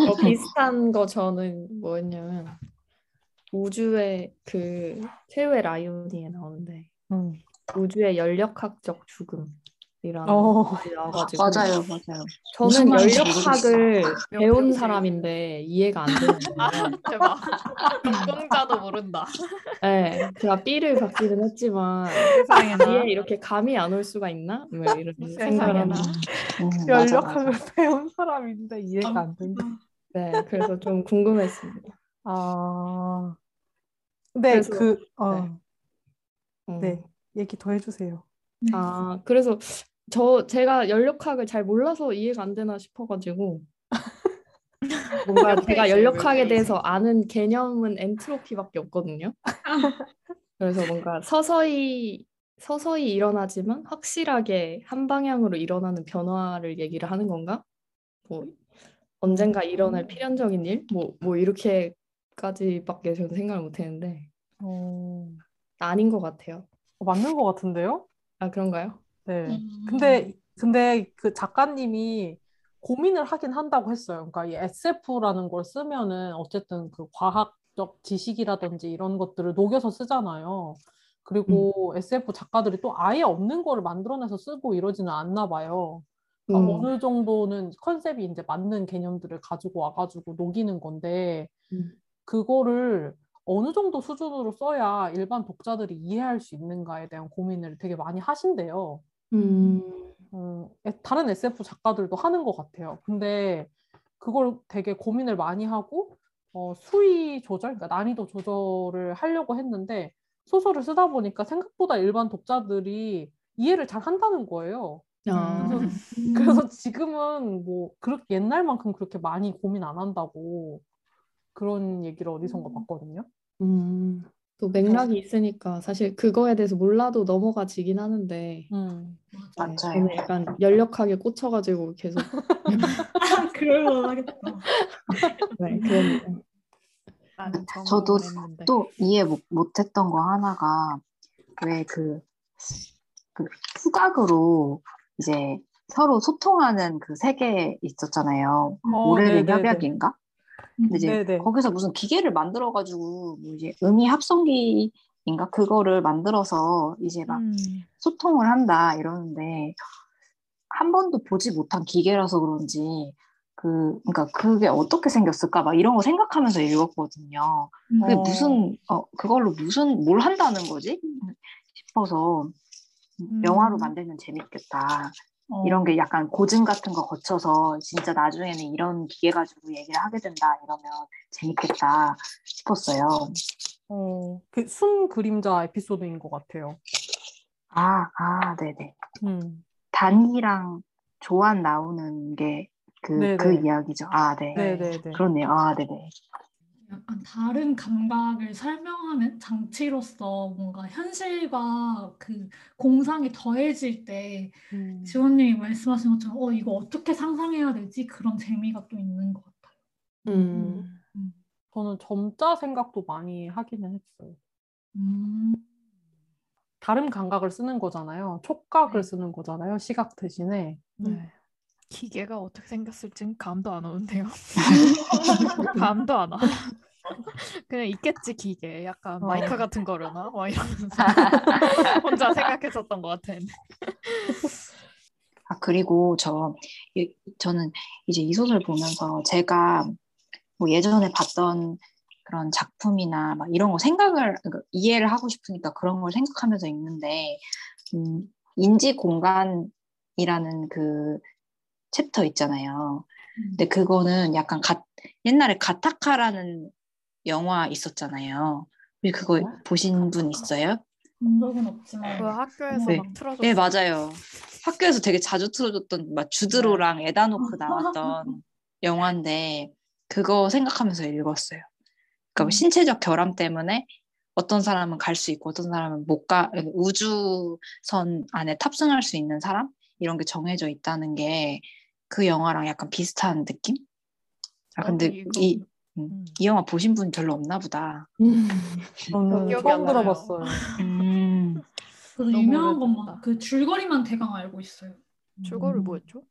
어, *laughs* 비슷한 거 저는 뭐였냐면 우주의 그 최후의 라이오니에 나오는데 음. 우주의 연력학적 죽음 이라는 어. 나와가지고 맞아요, *laughs* 맞아요. 저는 말인지 연력학을 몇 배운 사람인데 이해가 안 되는 아 거예요. 대박. 전공자도 모른다. 네, 제가 B를 받기는 했지만 세상에나. 이해 이렇게 감이 안 올 수가 있나? 뭐 이런. *laughs* 생각을 음, 맞아, 연력학을. 배운 사람인데 이해가 안 된다. 네, 그래서 좀 궁금했습니다. 아, 근데 그래서- 그, 어, 네. 음. 네, 얘기 더 해주세요. 네. 아, 그래서 저 제가 연력학을 잘 몰라서 이해가 안 되나 싶어가지고 *laughs* 뭔가 몇 제가 연력학에? 대해서 아는 개념은 엔트로피밖에 없거든요. *laughs* 그래서 뭔가 서서히 서서히 일어나지만 확실하게 한 방향으로 일어나는 변화를 얘기를 하는 건가? 뭐 언젠가 일어날 필연적인 일? 뭐뭐 이렇게까지밖에 저는 생각을 못 했는데 어, 아닌 것 같아요. 맞는 것 같은데요? 아, 그런가요? 네. 음. 근데, 근데 그 작가님이 고민을 하긴 한다고 했어요. 그러니까 이 SF라는 걸 쓰면은 어쨌든 그 과학적 지식이라든지 이런 것들을 녹여서 쓰잖아요. 그리고 SF 작가들이 또 아예 없는 거를 만들어내서 쓰고 이러지는 않나 봐요. 그러니까 음. 어느 정도는 컨셉이 이제 맞는 개념들을 가지고 와가지고 녹이는 건데, 음. 그거를 어느 정도 수준으로 써야 일반 독자들이 이해할 수 있는가에 대한 고민을 되게 많이 하신대요. 음. 음, 에- 다른 SF 작가들도 하는 것 같아요. 근데 그걸 되게 고민을 많이 하고 어, 수위 조절, 그러니까 난이도 조절을 하려고 했는데 소설을 쓰다 보니까 생각보다 일반 독자들이 이해를 잘 한다는 거예요. 아. 그래서, 음. 그래서 지금은 뭐 그렇게 옛날만큼 그렇게 많이 고민 안 한다고 그런 얘기를 어디선가 봤거든요. 음, 또 맥락이 있으니까 사실 그거에 대해서 몰라도 넘어가지긴 하는데 음. 맞아. 네, 맞아요. 저는 약간 연력하게 꽂혀가지고 계속 아, 그럴만 하겠다. *laughs* 네, 그랬는데 나는 저도. 또 이해 못, 못했던 거 하나가 왜그 그 후각으로 이제 서로 소통하는 그 세계 있었잖아요. 어, 오래된 네네네. 협약인가? 근데 이제 네네. 거기서 무슨 기계를 만들어 가지고 뭐 이제 음이 합성기인가 그거를 만들어서 이제 막 음. 소통을 한다 이러는데 한 번도 보지 못한 기계라서 그런지 그 그러니까 그게 어떻게 생겼을까 막 이런 거 생각하면서 읽었거든요. 그게 어. 무슨 어 그걸로 무슨 뭘 한다는 거지 싶어서 영화로 음. 만들면 재밌겠다. 어. 이런 게 약간 고증 같은 거 거쳐서 진짜 나중에는 이런 기계 가지고 얘기를 하게 된다 이러면 재밌겠다 싶었어요. 어, 그순 그림자 에피소드인 것 같아요. 아, 아, 네네. 음. 단이랑 조안 나오는 게 그, 네네. 그 이야기죠. 아, 네. 네네네. 그렇네요. 아, 네네. 약간 다른 감각을 설명하는 장치로서 뭔가 현실과 그 공상이 더해질 때 음. 지원님이 말씀하신 것처럼 어 이거 어떻게 상상해야 되지? 그런 재미가 또 있는 것 같아요. 음, 저는 점자 생각도 많이 하기는 했어요. 음. 다른 감각을 쓰는 거잖아요. 촉각을 네. 쓰는 거잖아요. 시각 대신에. 네. 기계가 어떻게 생겼을진 감도 안 오는데요. *laughs* *laughs* 감도 안 와. *laughs* 그냥 있겠지 기계. 약간 어. 마이크 같은 거려나? 막 이러면서 *laughs* 혼자 생각했었던 것 같아. 아, 그리고 저, 이- 저는 이제 이 소설 보면서 제가 뭐 예전에 봤던 그런 작품이나 막 이런 거 생각을, 그러니까 이해를 하고 싶으니까 그런 걸 생각하면서 읽는데, 음, 인지 공간을 이라는 그 챕터 있잖아요. 음. 근데 그거는 약간 가, 옛날에 가타카라는 영화 있었잖아요. 혹시 그거 보신 분 있어요? 본 적은 없지만 그 학교에서 네. 막 틀어줬어. 네, 맞아요. 학교에서 되게 자주 틀어줬던 막 주드로랑 에다노크 나왔던 *laughs* 영화인데 그거 생각하면서 읽었어요. 그러니까 뭐 음. 신체적 결함 때문에 어떤 사람은 갈 수 있고 어떤 사람은 못 가, 우주선 안에 탑승할 수 있는 사람 이런 게 정해져 있다는 게 그 영화랑 약간 비슷한 느낌? 아 근데 이거- 이, 음, 음. 이 영화 보신 분 별로 없나 보다. 저는 기억이 처음. 들어봤어요. 음. 그래서 너무 유명한. 것만 그 줄거리만 대강 알고 있어요. 줄거리 음. 뭐였죠?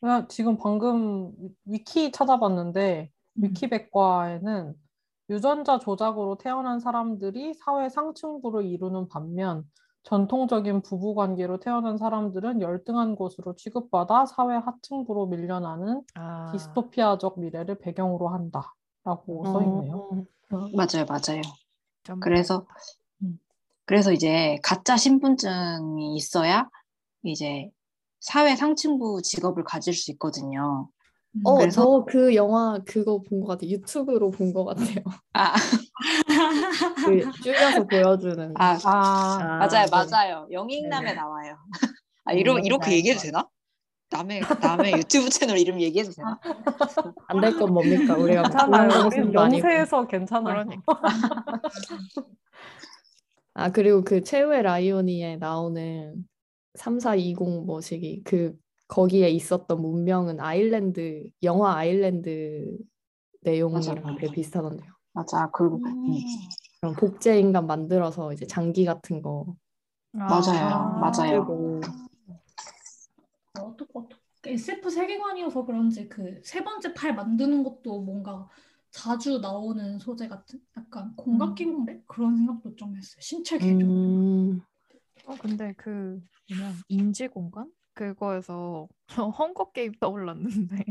그냥 지금 방금 위키 찾아봤는데 음. 위키백과에는 유전자 조작으로 태어난 사람들이 사회 상층부를 이루는 반면 전통적인 부부 관계로 태어난 사람들은 열등한 것으로 취급받아 사회 하층부로 밀려나는 아, 디스토피아적 미래를 배경으로 한다 라고 써 있네요. 맞아요, 맞아요. 좀 그래서 음, 그래서 이제 가짜 신분증이 있어야 이제 사회 상층부 직업을 가질 수 있거든요. 음. 어, 그래서- 저 그 영화 그거 본 것 같아요. 유튜브로 본 것 같아요. *laughs* 아, 그 줄여서 보여주는. 아 아, 맞아요, 네. 맞아요. 영익남에 네네. 나와요. 아 이러 음, 이렇게 맞아요. 얘기해도 되나? 남의 남의 유튜브 채널 이름 얘기해도 되나? *laughs* 안 될 건 뭡니까? 우리가 괜찮아요. 그런 우리. 영세에서 괜찮아요. 그러니까. *laughs* 아, 그리고 그 최후의 라이오니에 나오는 3420 뭐시기 그 거기에 있었던 문명은 아일랜드 영화 아일랜드 내용이랑. 되게 비슷하던데요. 맞아, 그 음, 그런 복제 인간 만들어서 이제 장기 같은 거 맞아요, 맞아요. 쓰고 어, 또, 어, 또 SF 세계관이어서 그런지 그 세 번째 팔 만드는 것도 뭔가 자주 나오는 소재 같은? 약간 공각기공대? 그런 생각도 좀 했어요. 신체 개조. 음, 어, 근데 그 뭐냐 인지 공간 그거에서 *laughs* 헝거 게임 떠올랐는데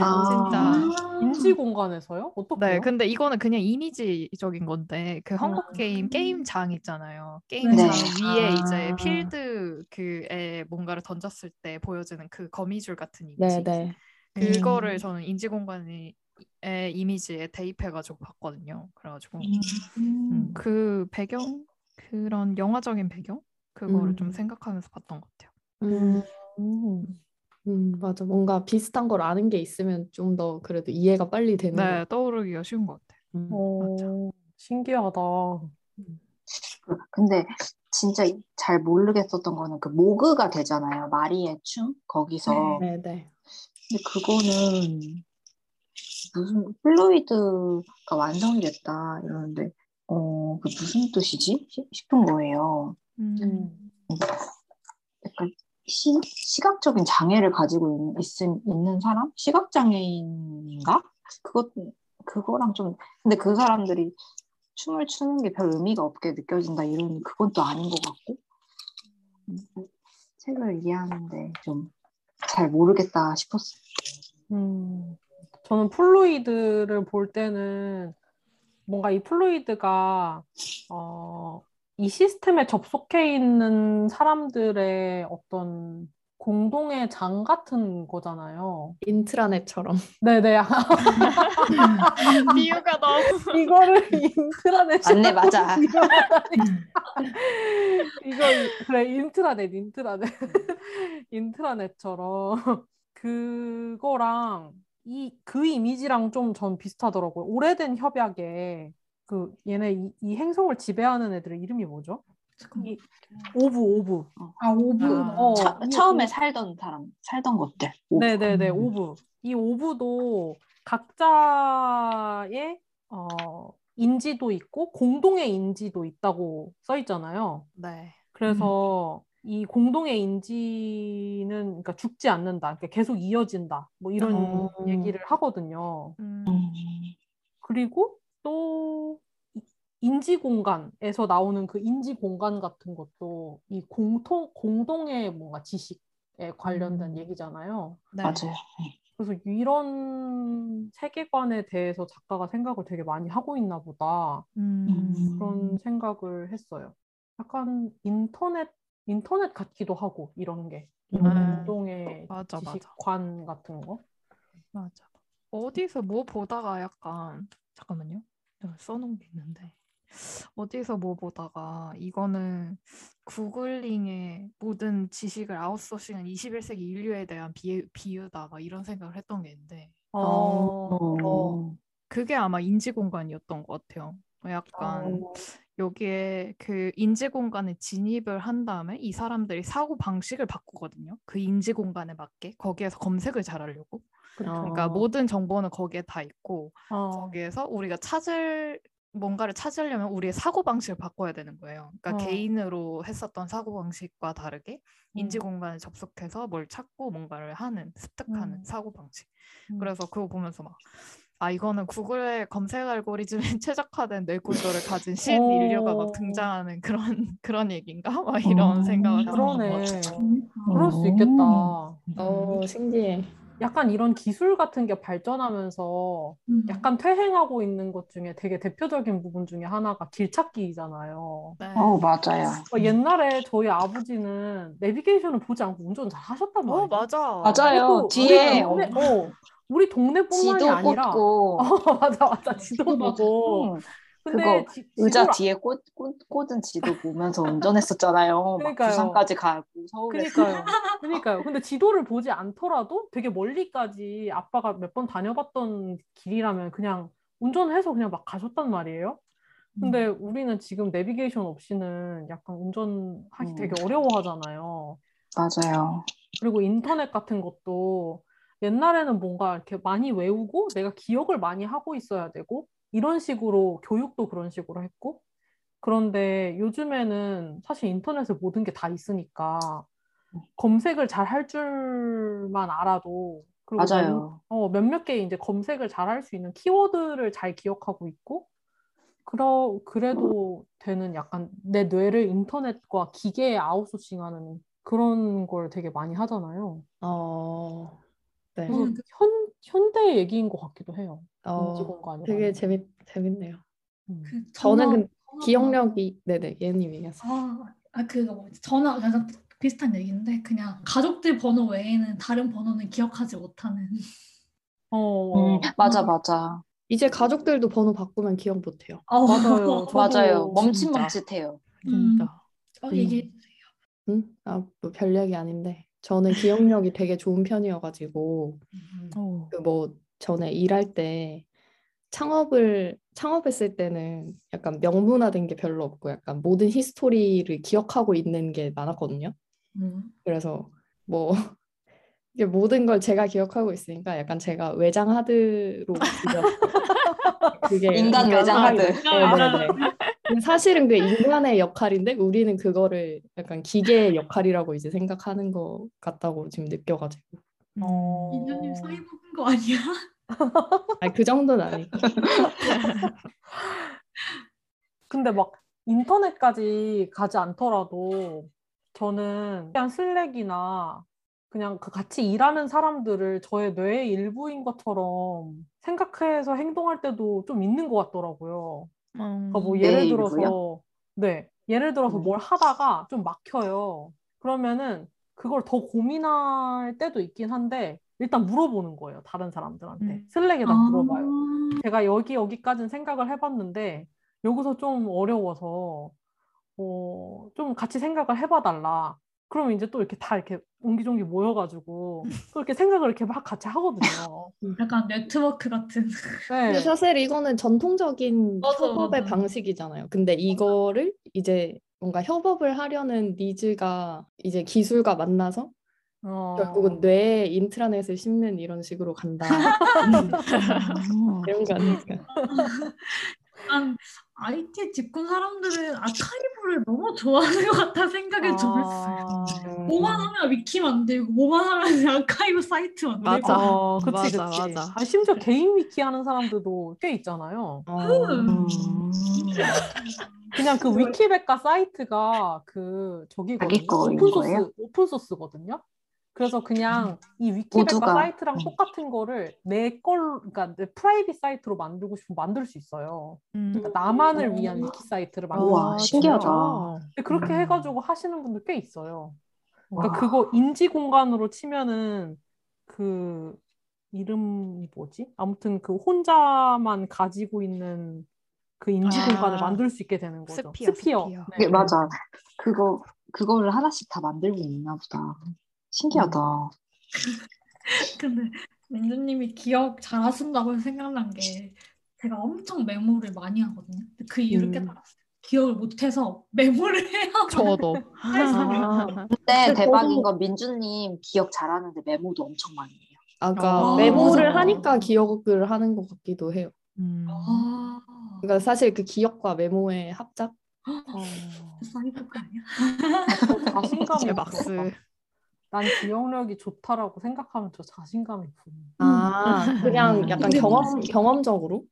아, *laughs* 진짜 인지 공간에서요? 어떻게요? 네 근데 이거는 그냥 이미지적인 건데 그 헝거 아. 게임 게임장 있잖아요 게임장 네. 위에 이제 아. 필드 그에 뭔가를 던졌을 때 보여지는 그 거미줄 같은 이미지 네 네. 그거를 음. 저는 인지 공간의 이미지에 대입해가지고 봤거든요 그래가지고 음. 음, 그 배경 그런 영화적인 배경 그거를 좀 음. 생각하면서 봤던 것 같아요. 음, 음. 음, 맞아. 뭔가 비슷한 걸 아는 게 있으면 좀 더 그래도 이해가 빨리 되는 것 네, 같아요. 떠오르기가 쉬운 것 같아요. 음. 오, 신기하다. 그- 근데 진짜 잘 모르겠었던 거는 그 모그가 되잖아요. 마리의 춤 거기서. 네네. 근데 그거는 무슨 플루이드가 완성이 됐다 이러는데 어, 그 무슨 뜻이지? 시- 싶은 거예요. 음. 약간 시, 시각적인 장애를 가지고 있, 있, 있는 사람? 시각장애인인가? 그것, 그거랑 좀, 근데 그 사람들이 춤을 추는 게 별 의미가 없게 느껴진다 이런, 그건 또 아닌 것 같고. 음, 책을 이해하는데 좀 잘 모르겠다 싶었어요. 음, 저는 Fluid를 볼 때는 뭔가 이 Fluid가 어, 이 시스템에 접속해 있는 사람들의 어떤 공동의 장 같은 거잖아요. 인트라넷처럼. 네네. *laughs* 비유가 너무 이거를 인트라넷 맞네, 맞아. *laughs* 이거 이- 그래 인트라넷 인트라넷 *laughs* 인트라넷처럼 그거랑 이 그 이미지랑 좀 전 비슷하더라고요. 오래된 협약에 그 얘네 이, 이 행성을 지배하는 애들의 이름이 뭐죠? 이 오브 오브. 아 오브. 아. 어, 처, 이 처음에 오- 살던 사람, 살던 것들. 네네네 음. 오브. 이 오브도 각자의 어, 인지도 있고 공동의 인지도 있다고 써 있잖아요. 네. 그래서 이 공동의 인지는 그러니까 죽지 않는다. 그러니까 계속 이어진다. 뭐 이런 어. 얘기를 하거든요. 음. 음. 그리고 또 이- 인지 공간에서 나오는 그 인지 공간 같은 것도 이 공통 공동의 뭔가 지식에 관련된 음. 얘기잖아요. 네. 맞아요. 그래서 이런 세계관에 대해서 작가가 생각을 되게 많이 하고 있나 보다. 음. 그런 생각을 했어요. 약간 인터넷 인터넷 같기도 하고 이런 게 이런 음. 운동의 맞아, 맞아. 지식관 같은 거. 맞아. 어디서 뭐 보다가 약간 잠깐만요. 써놓은 게 있는데 어디서 뭐 보다가 이거는 구글링의 모든 지식을 아웃소싱한 21세기 인류에 대한 비, 비유다 막 이런 생각을 했던 게 있는데 어, 어. 그게 아마 인지 공간이었던 것 같아요. 약간 어. 여기에 그 인지 공간에 진입을 한 다음에 이 사람들이 사고 방식을 바꾸거든요. 그 인지 공간에 맞게 거기에서 검색을 잘하려고. 그쵸. 그러니까 어. 모든 정보는 거기에 다 있고 어. 거기에서 우리가 찾을 뭔가를 찾으려면 우리의 사고 방식을 바꿔야 되는 거예요. 그러니까 어. 개인으로 했었던 사고 방식과 다르게 인지 음. 공간에 접속해서 뭘 찾고 뭔가를 하는 습득하는 음. 사고 방식. 음. 그래서 그거 보면서 막 아 이거는 구글의 검색 알고리즘에 *laughs* 최적화된 뇌 구조를 가진 *laughs* 신 인류가 어. 막 등장하는 그런 *laughs* 그런 얘기인가? 막 이런 어. 생각을 그러네. 그럴 수 있겠다. 어, 신기해. 약간 이런 기술 같은 게 발전하면서 음. 약간 퇴행하고 있는 것 중에 되게 대표적인 부분 중에 하나가 길찾기잖아요. 네. 어, 맞아요. 어, 옛날에 저희 아버지는 내비게이션을 보지 않고 운전 잘 하셨단 말이에요. 어 맞아. 맞아요. 뒤에 우리 동네, 어, 우리 동네뿐만이 지도 아니라 꽂고 *laughs* 어, 맞아 맞아 지도. 보고 그거 지, 의자 지도를- 뒤에 꽂, 꽂, 꽂은 지도 보면서 운전했었잖아요. 막 그러니까요. 부산까지 가고 서울에서 그러니까요. *laughs* 그러니까요. 근데 지도를 보지 않더라도 되게 멀리까지 아빠가 몇 번 다녀봤던 길이라면 그냥 운전해서 그냥 막 가셨단 말이에요. 근데 우리는 지금 내비게이션 없이는 약간 운전하기 음. 되게 어려워하잖아요. 맞아요. 그리고 인터넷 같은 것도 옛날에는 뭔가 이렇게 많이 외우고 내가 기억을 많이 하고 있어야 되고 이런 식으로 교육도 그런 식으로 했고 그런데 요즘에는 사실 인터넷에 모든 게 다 있으니까 검색을 잘 할 줄만 알아도 그리고 맞아요. 몇, 어, 몇몇 개 이제 검색을 잘 할 수 있는 키워드를 잘 기억하고 있고 그러, 그래도 되는 약간 내 뇌를 인터넷과 기계에 아웃소싱하는 그런 걸 되게 많이 하잖아요. 어, 네. 음. 현, 현대 얘기인 것 같기도 해요. 인지 어, 공간이라는 되게 게. 재밌, 재밌네요. 음. 그 저는 전화 기억력이, 네네, 예님 얘기하세요. 아, 아 그거 뭐지? 전화 그냥 비슷한 얘기인데 그냥 가족들 번호 외에는 다른 번호는 기억하지 못하는. 어, 음, 맞아, 맞아. 이제 가족들도 번호 바꾸면 기억 못해요. 어, 맞아요. *laughs* 맞아요. 진짜. 멈칫멈칫해요. 진짜. 어, 음. 얘기해 주세요. 응? 아, 뭐별 얘기 아닌데. 저는 *laughs* 기억력이 되게 좋은 편이어가지고, 오. 그 뭐, 전에 일할 때 창업을, 창업했을 때는 약간 명문화된 게 별로 없고, 약간 모든 히스토리를 기억하고 있는 게 많았거든요. 음. 그래서 뭐, *laughs* 이게 모든 걸 제가 기억하고 있으니까 약간 제가 외장 하드로. *laughs* 그게 인간 외장 하드. 네네네. 근데 사실은 그 인간의 역할인데 우리는 그거를 약간 기계의 역할이라고 이제 생각하는 것 같다고 지금 느껴가지고. 어. 인연님 사이 먹은 거 아니야? *laughs* 아니 그 정도는 아니고. *laughs* 근데 막 인터넷까지 가지 않더라도 저는 그냥 슬랙이나 그냥 그 같이 일하는 사람들을 저의 뇌의 일부인 것처럼 생각해서 행동할 때도 좀 있는 것 같더라고요. 그러니까 뭐 음. 예를 들어서 일부요? 네 예를 들어서 음. 뭘 하다가 좀 막혀요. 그러면은 그걸 더 고민할 때도 있긴 한데 일단 물어보는 거예요. 다른 사람들한테 음. 슬랙에다 아. 물어봐요. 제가 여기 여기까지는 생각을 해봤는데 여기서 좀 어려워서 어, 좀 같이 생각을 해봐달라. 그러면 이제 또 이렇게 다 이렇게 옹기종기 모여가지고 또 이렇게 생각을 이렇게 막 같이 하거든요. 약간 네트워크 같은. 네. 사실 이거는 전통적인 맞아, 협업의 맞아. 방식이잖아요. 근데 이거를 이제 뭔가 협업을 하려는 니즈가 이제 기술과 만나서 어, 결국은 뇌에 인트라넷을 심는 이런 식으로 간다. 음. *laughs* 이런 거 아닐까. *laughs* 약간 IT 직군 사람들은 아카이브를 너무 좋아하는 것 같다 생각이 좀 했어요. 아, 뭐만 하면 위키 만들고 뭐만 하면 아카이브 사이트 만들고 맞아. 어, 그치, 맞아, 그치. 맞아. 아, 심지어 개인 위키 하는 사람들도 꽤 있잖아요. 어, 음. 그냥 그 위키백과 사이트가 그 저기거든요. 거인 open source? open source거든요. 그래서 그냥 이 위키백과. 사이트랑 음. 똑같은 거를 내 걸, 그러니까 내 private 사이트로 만들고 싶으면 만들 수 있어요. 음. 그러니까 나만을 음. 위한 위키 사이트를 만들 있어요. 신기하다. 근데 그렇게 음. 해가지고 하시는 분들 꽤 있어요. 그러니까 와. 그거 인지 공간으로 치면은 그 이름이 뭐지? 아무튼 그 혼자만 가지고 있는 그 인지 아. 공간을 만들 수 있게 되는 거죠. sphere, sphere. 네. 그게 맞아. 그거 그거를 하나씩 다 만들고 있나 보다. 신기하다. *laughs* 근데 민주님이 기억 잘하신다고 생각난 게 제가 엄청 메모를 많이 하거든요. 그 이유를 음. 깨달았어요. 기억을 못해서 메모를 해야 저도. 아, 근데 대박인 저도- 건 민주님 기억 잘하는데 메모도 엄청 많이 해요. 아까 아, 메모를 맞아. 하니까 기억을 하는 것 같기도 해요. 음. 아, 그러니까 사실 그 기억과 메모의 합작. 어. 사이버가 아니야? 자신감이 *laughs* 제 들어서 막스. 난 기억력이 좋다라고 생각하면 저 자신감이 붙는. 아, 그냥 음. 약간 경험 경험적으로.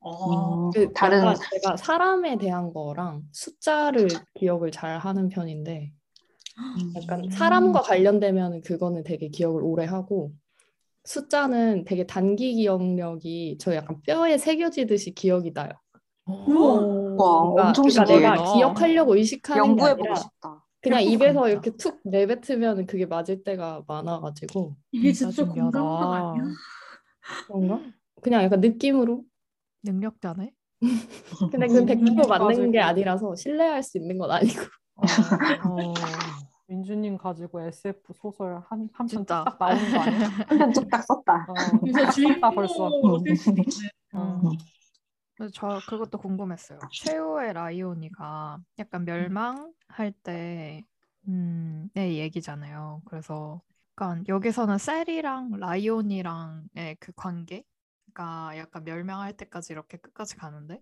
어, 음, 그 다른 제가 사람에 대한 거랑 숫자를 기억을 잘 하는 편인데 약간 사람과 관련되면 그거는 되게 기억을 오래 하고 숫자는 되게 단기 기억력이 저 약간 뼈에 새겨지듯이 기억이 나요. 우와. 와 그러니까, 엄청 그러니까 신기해. 내가 기억하려고 의식하는 게 연구해 보고 아니라 싶다. 그냥 입에서. 이렇게 툭 내뱉으면 그게 맞을 때가 많아가지고 이게 진짜. 공감각 아니야? 그런가? 그냥 약간 느낌으로. 능력자네. *laughs* 근데 그100% 맞는. 게 아니라서 신뢰할 수 있는 건 아니고. 어. *laughs* 민주님 가지고 SF 소설 한 한편 진짜. 딱 나오는 거 아니야? *laughs* 한편 뚝딱 썼다. 어, 그래서 주인공 벌써. 저 그것도 궁금했어요. 최후의 라이오니가 약간 멸망할 때, 음, 의 얘기잖아요. 그래서 약간 여기서는 셀이랑 라이온이랑의 그 관계가 약간 멸망할 때까지 이렇게 끝까지 가는데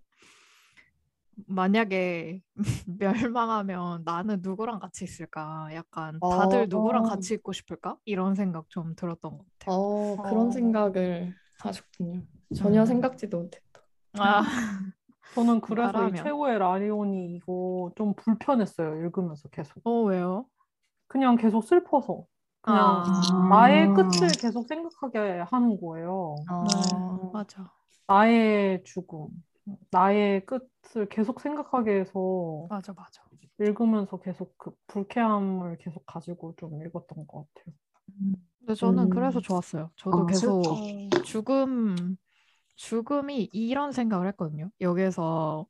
만약에 *laughs* 멸망하면 나는 누구랑 같이 있을까? 약간 다들 누구랑 어. 같이 있고 싶을까? 이런 생각 좀 들었던 것 같아요. 어, 그런 어. 생각을 하셨군요. 전혀 음. 생각지도 못했다. 아, *laughs* 저는 그래서 이. 최후의 라리온이 이거 좀 불편했어요. 읽으면서 계속. 어 왜요? 그냥 계속 슬퍼서. 그냥 아. 나의 끝을 계속 생각하게 하는 거예요. 아, 네, 맞아. 나의 죽음, 나의 끝을 계속 생각하게 해서 맞아, 맞아. 읽으면서 계속 그 불쾌함을 계속 가지고 좀 읽었던 것 같아요. 근데 저는 음. 그래서 좋았어요. 저도 아, 계속 슬퍼. 죽음, 죽음이 이런 생각을 했거든요. 여기서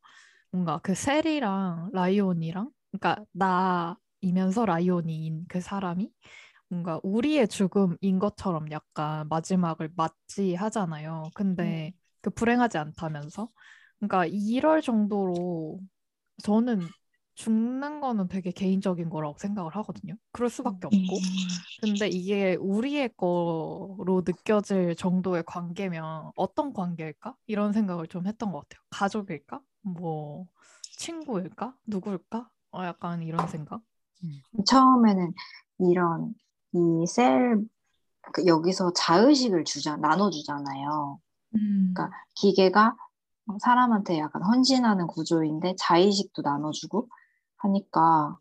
뭔가 그 셀이랑 라이온이랑, 그러니까 나이면서 라이온인 그 사람이 뭔가 우리의 죽음인 것처럼 약간 마지막을 맞이하잖아요. 근데 그 불행하지 않다면서. 그러니까 이럴 정도로 저는 죽는 거는 되게 개인적인 거라고 생각을 하거든요. 그럴 수밖에 없고. 근데 이게 우리의 거로 느껴질 정도의 관계면 어떤 관계일까? 이런 생각을 좀 했던 것 같아요. 가족일까? 뭐 친구일까? 누구일까? 어, 약간 이런 생각. 처음에는 이런 이셀 그 여기서 자의식을 주자 나눠 주잖아요. 음. 그러니까 기계가 사람한테 약간 헌신하는 구조인데 자의식도 나눠주고 하니까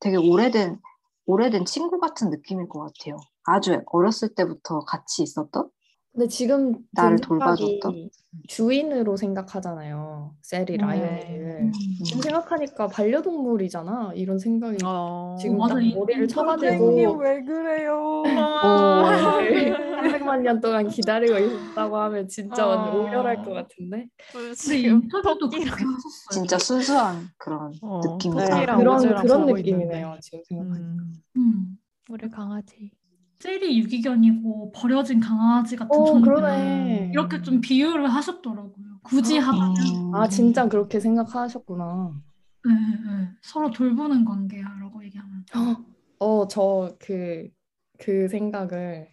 되게 오래된 오래된 친구 같은 느낌일 것 같아요. 아주 어렸을 때부터 같이 있었던 근데 지금 든 나를 돌봐줬던? 주인으로 생각하잖아요. 셀이 음, 라이언을. 음. 지금 생각하니까 반려동물이잖아. 이런 생각이 어... 지금 맞아, 딱 이- 머리를 이 쳐가지고 왜 그래요? 아. 300만 년 동안 기다리고 있었다고 하면 진짜 완전 어. 오열할 것 같은데. 지금 인터뷰도. 진짜 순수한 그런 어, 느낌이다. 그런 그런 느낌이네요. 지금 생각하니까. 음, 음. 우리 강아지. 셀이 유기견이고 버려진 강아지 같은 어, 존재. 그러네. 이렇게 좀 비유를 하셨더라고요. 굳이 아. 하자면 음. 아 진짜 그렇게 생각하셨구나. 네, 네. 서로 돌보는 관계야라고 얘기하면. 어, 저 그, 그 생각을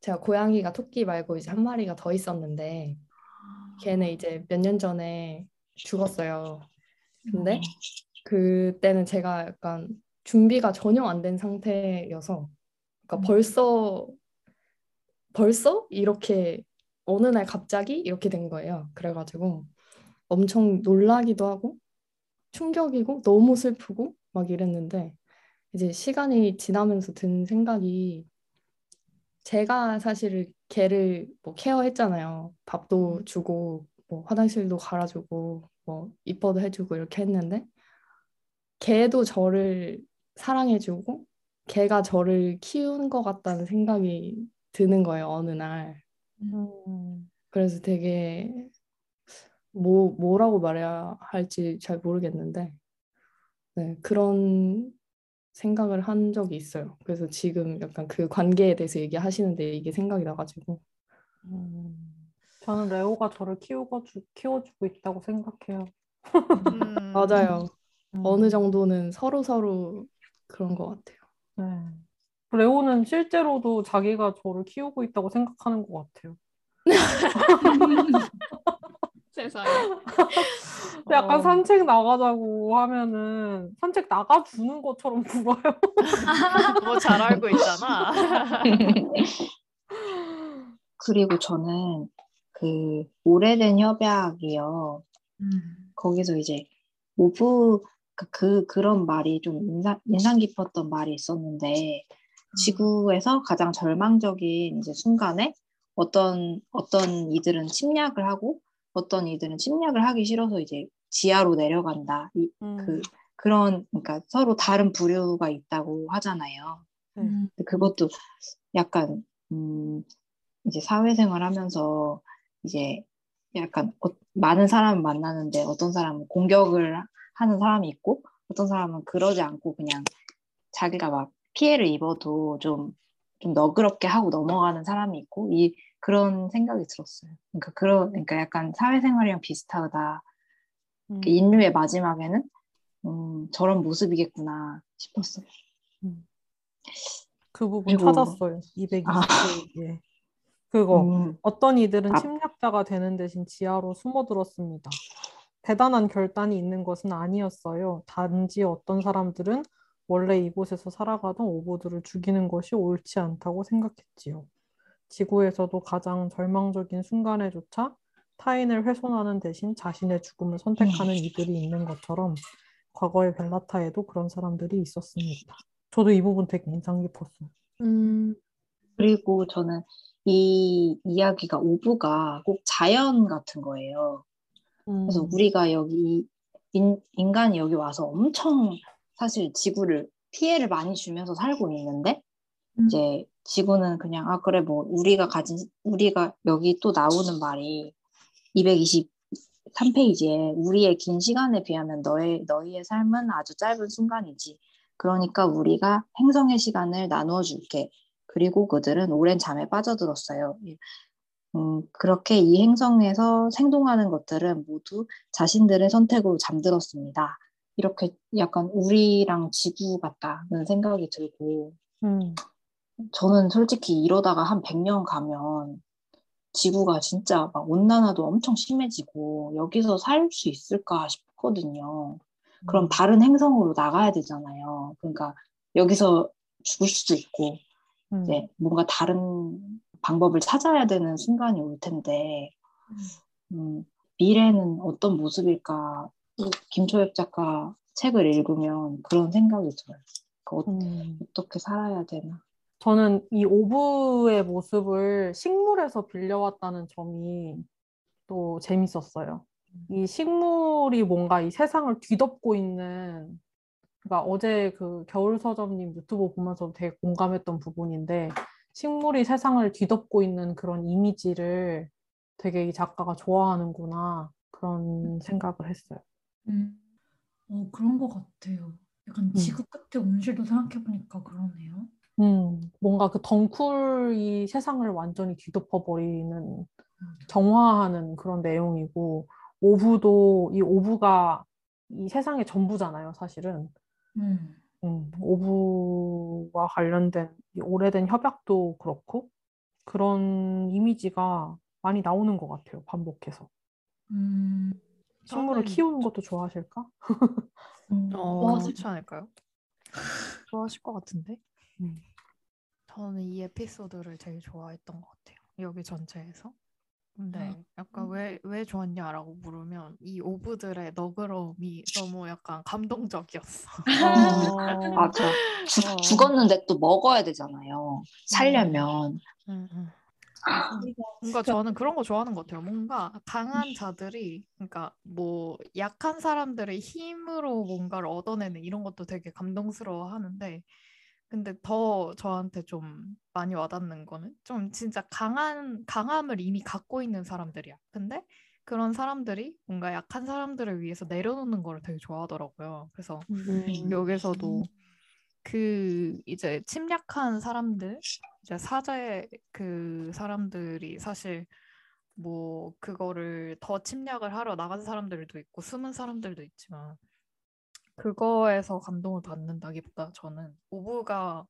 제가 고양이가 토끼 말고 이제 한 마리가 더 있었는데 걔는 이제 몇 년 전에 죽었어요. 근데 그때는 제가 약간 준비가 전혀 안 된 상태여서 그러니까 음. 벌써 벌써 이렇게 어느 날 갑자기 이렇게 된 거예요. 그래가지고 엄청 놀라기도 하고 충격이고 너무 슬프고 막 이랬는데 이제 시간이 지나면서 든 생각이 제가 사실 걔를 뭐 케어했잖아요. 밥도 주고 뭐 화장실도 갈아주고 뭐 이뻐도 해주고 이렇게 했는데 걔도 저를 사랑해주고 걔가 저를 키운 것 같다는 생각이 드는 거예요 어느 날. 음. 그래서 되게 뭐 뭐라고 말해야 할지 잘 모르겠는데 네, 그런 생각을 한 적이 있어요. 그래서 지금 약간 그 관계에 대해서 얘기하시는데 이게 생각이 나가지고 음. 저는 레오가 저를 키우고 주, 키워주고 있다고 생각해요. 음. *laughs* 맞아요. 음. 어느 정도는 서로 서로 그런 것 같아요. 네. 레오는 실제로도 자기가 저를 키우고 있다고 생각하는 것 같아요. *laughs* 세상에. 약간 어. 산책 나가자고 하면은 산책 나가주는 것처럼 *laughs* 굴어요. *laughs* 뭐 잘 알고 있잖아. 그리고 저는 그 오래된 협약이요. 음. 거기서 이제 오브 그, 그 그런 말이 좀 인상 인상 깊었던 말이 있었는데 지구에서 가장 절망적인 이제 순간에 어떤 어떤 이들은 침략을 하고 어떤 이들은 침략을 하기 싫어서 이제 지하로 내려간다. 이, 음. 그 그런 그러니까 서로 다른 부류가 있다고 하잖아요. 음. 근데 그것도 약간 음 이제 사회생활 하면서 이제 약간 어- 많은 사람을 만나는데 어떤 사람은 공격을 하는 사람이 있고 어떤 사람은 그러지 않고 그냥 자기가 막 피해를 입어도 좀, 좀 너그럽게 하고 넘어가는 사람이 있고 이 그런 생각이 들었어요. 그러니까 그런 그러니까 약간 사회생활이랑 비슷하다. 음. 인류의 마지막에는 음, 저런 모습이겠구나 싶었어요. 그 부분 그리고- 찾았어요. 220페이지에. 아. 그거 음, 어떤 이들은 아. 침략자가 되는 대신 지하로 숨어들었습니다. 대단한 결단이 있는 것은 아니었어요. 단지 어떤 사람들은 원래 이곳에서 살아가던 오보들을 죽이는 것이 옳지 않다고 생각했지요. 지구에서도 가장 절망적인 순간에조차 타인을 훼손하는 대신 자신의 죽음을 선택하는 이들이 있는 것처럼 과거의 벨라타에도 그런 사람들이 있었습니다. 저도 이 부분 되게 인상 깊었어요. 음, 그리고 저는 이 이야기가 오브가 꼭 자연 같은 거예요. 그래서 음, 우리가 여기 인, 인간이 여기 와서 엄청 사실 지구를 피해를 많이 주면서 살고 있는데 음. 이제 지구는 그냥 아 그래 뭐 우리가 가진 우리가 여기 또 나오는 말이 223페이지에 우리의 긴 시간에 비하면 너의 너희의 삶은 아주 짧은 순간이지. 그러니까 우리가 행성의 시간을 나누어 줄게. 그리고 그들은 오랜 잠에 빠져들었어요. 음, 그렇게 이 행성에서 생동하는 것들은 모두 자신들의 선택으로 잠들었습니다. 이렇게 약간 우리랑 지구 같다는 생각이 들고, 음, 저는 솔직히 이러다가 한 100년 가면 지구가 진짜 막 온난화도 엄청 심해지고 여기서 살 수 있을까 싶거든요. 그럼 음. 다른 행성으로 나가야 되잖아요. 그러니까 여기서 죽을 수도 있고, 음. 이제 뭔가 다른 방법을 찾아야 되는 순간이 올 텐데, 음, 미래는 어떤 모습일까? 김초엽 작가 책을 읽으면 그런 생각이 들어요. 그 어, 음. 어떻게 살아야 되나? 저는 이 오브의 모습을 식물에서 빌려왔다는 점이 또 재밌었어요. 이 식물이 뭔가 이 세상을 뒤덮고 있는, 그러니까 어제 그 겨울 서점님 유튜브 보면서 되게 공감했던 부분인데, 식물이 세상을 뒤덮고 있는 그런 이미지를 되게 이 작가가 좋아하는구나, 그런 생각을 했어요. 음. 어, 그런 것 같아요. 약간 지구 끝에 온실도 생각해보니까 그러네요. 음, 뭔가 그 덩쿨이 세상을 완전히 뒤덮어버리는, 정화하는 그런 내용이고, 오브도, 이 오브가 이 세상의 전부잖아요, 사실은. 음. 음, 오브와 관련된 이 오래된 협약도 그렇고, 그런 이미지가 많이 나오는 것 같아요, 반복해서. 음. 식물을 저는 키우는 것도 좋아하실까? 음, 어. 그렇지 않을까요? 좋아하실 것 같은데? 음. 저는 이 에피소드를 제일 좋아했던 것 같아요. 여기 전체에서. 근데 약간 왜 왜 좋았냐라고 물으면 이 오브들의 너그러움이 너무 약간 감동적이었어. *laughs* 어, 맞아. 죽, 어. 죽었는데 또 먹어야 되잖아요. 살려면. 응, 응. 뭔가 저는 그런 거 좋아하는 것 같아요. 뭔가 강한 자들이, 그러니까 뭐 약한 사람들의 힘으로 뭔가를 얻어내는 이런 것도 되게 감동스러워 하는데, 근데 더 저한테 좀 많이 와닿는 거는 좀 진짜 강한, 강함을 이미 갖고 있는 사람들이야. 근데 그런 사람들이 뭔가 약한 사람들을 위해서 내려놓는 거를 되게 좋아하더라고요. 그래서 음. 여기서도 그 이제 침략한 사람들, 이제 사제 그 사람들이 사실 뭐 그거를 더 침략을 하러 나간 사람들도 있고 숨은 사람들도 있지만 그거에서 감동을 받는다기보다 저는 오브가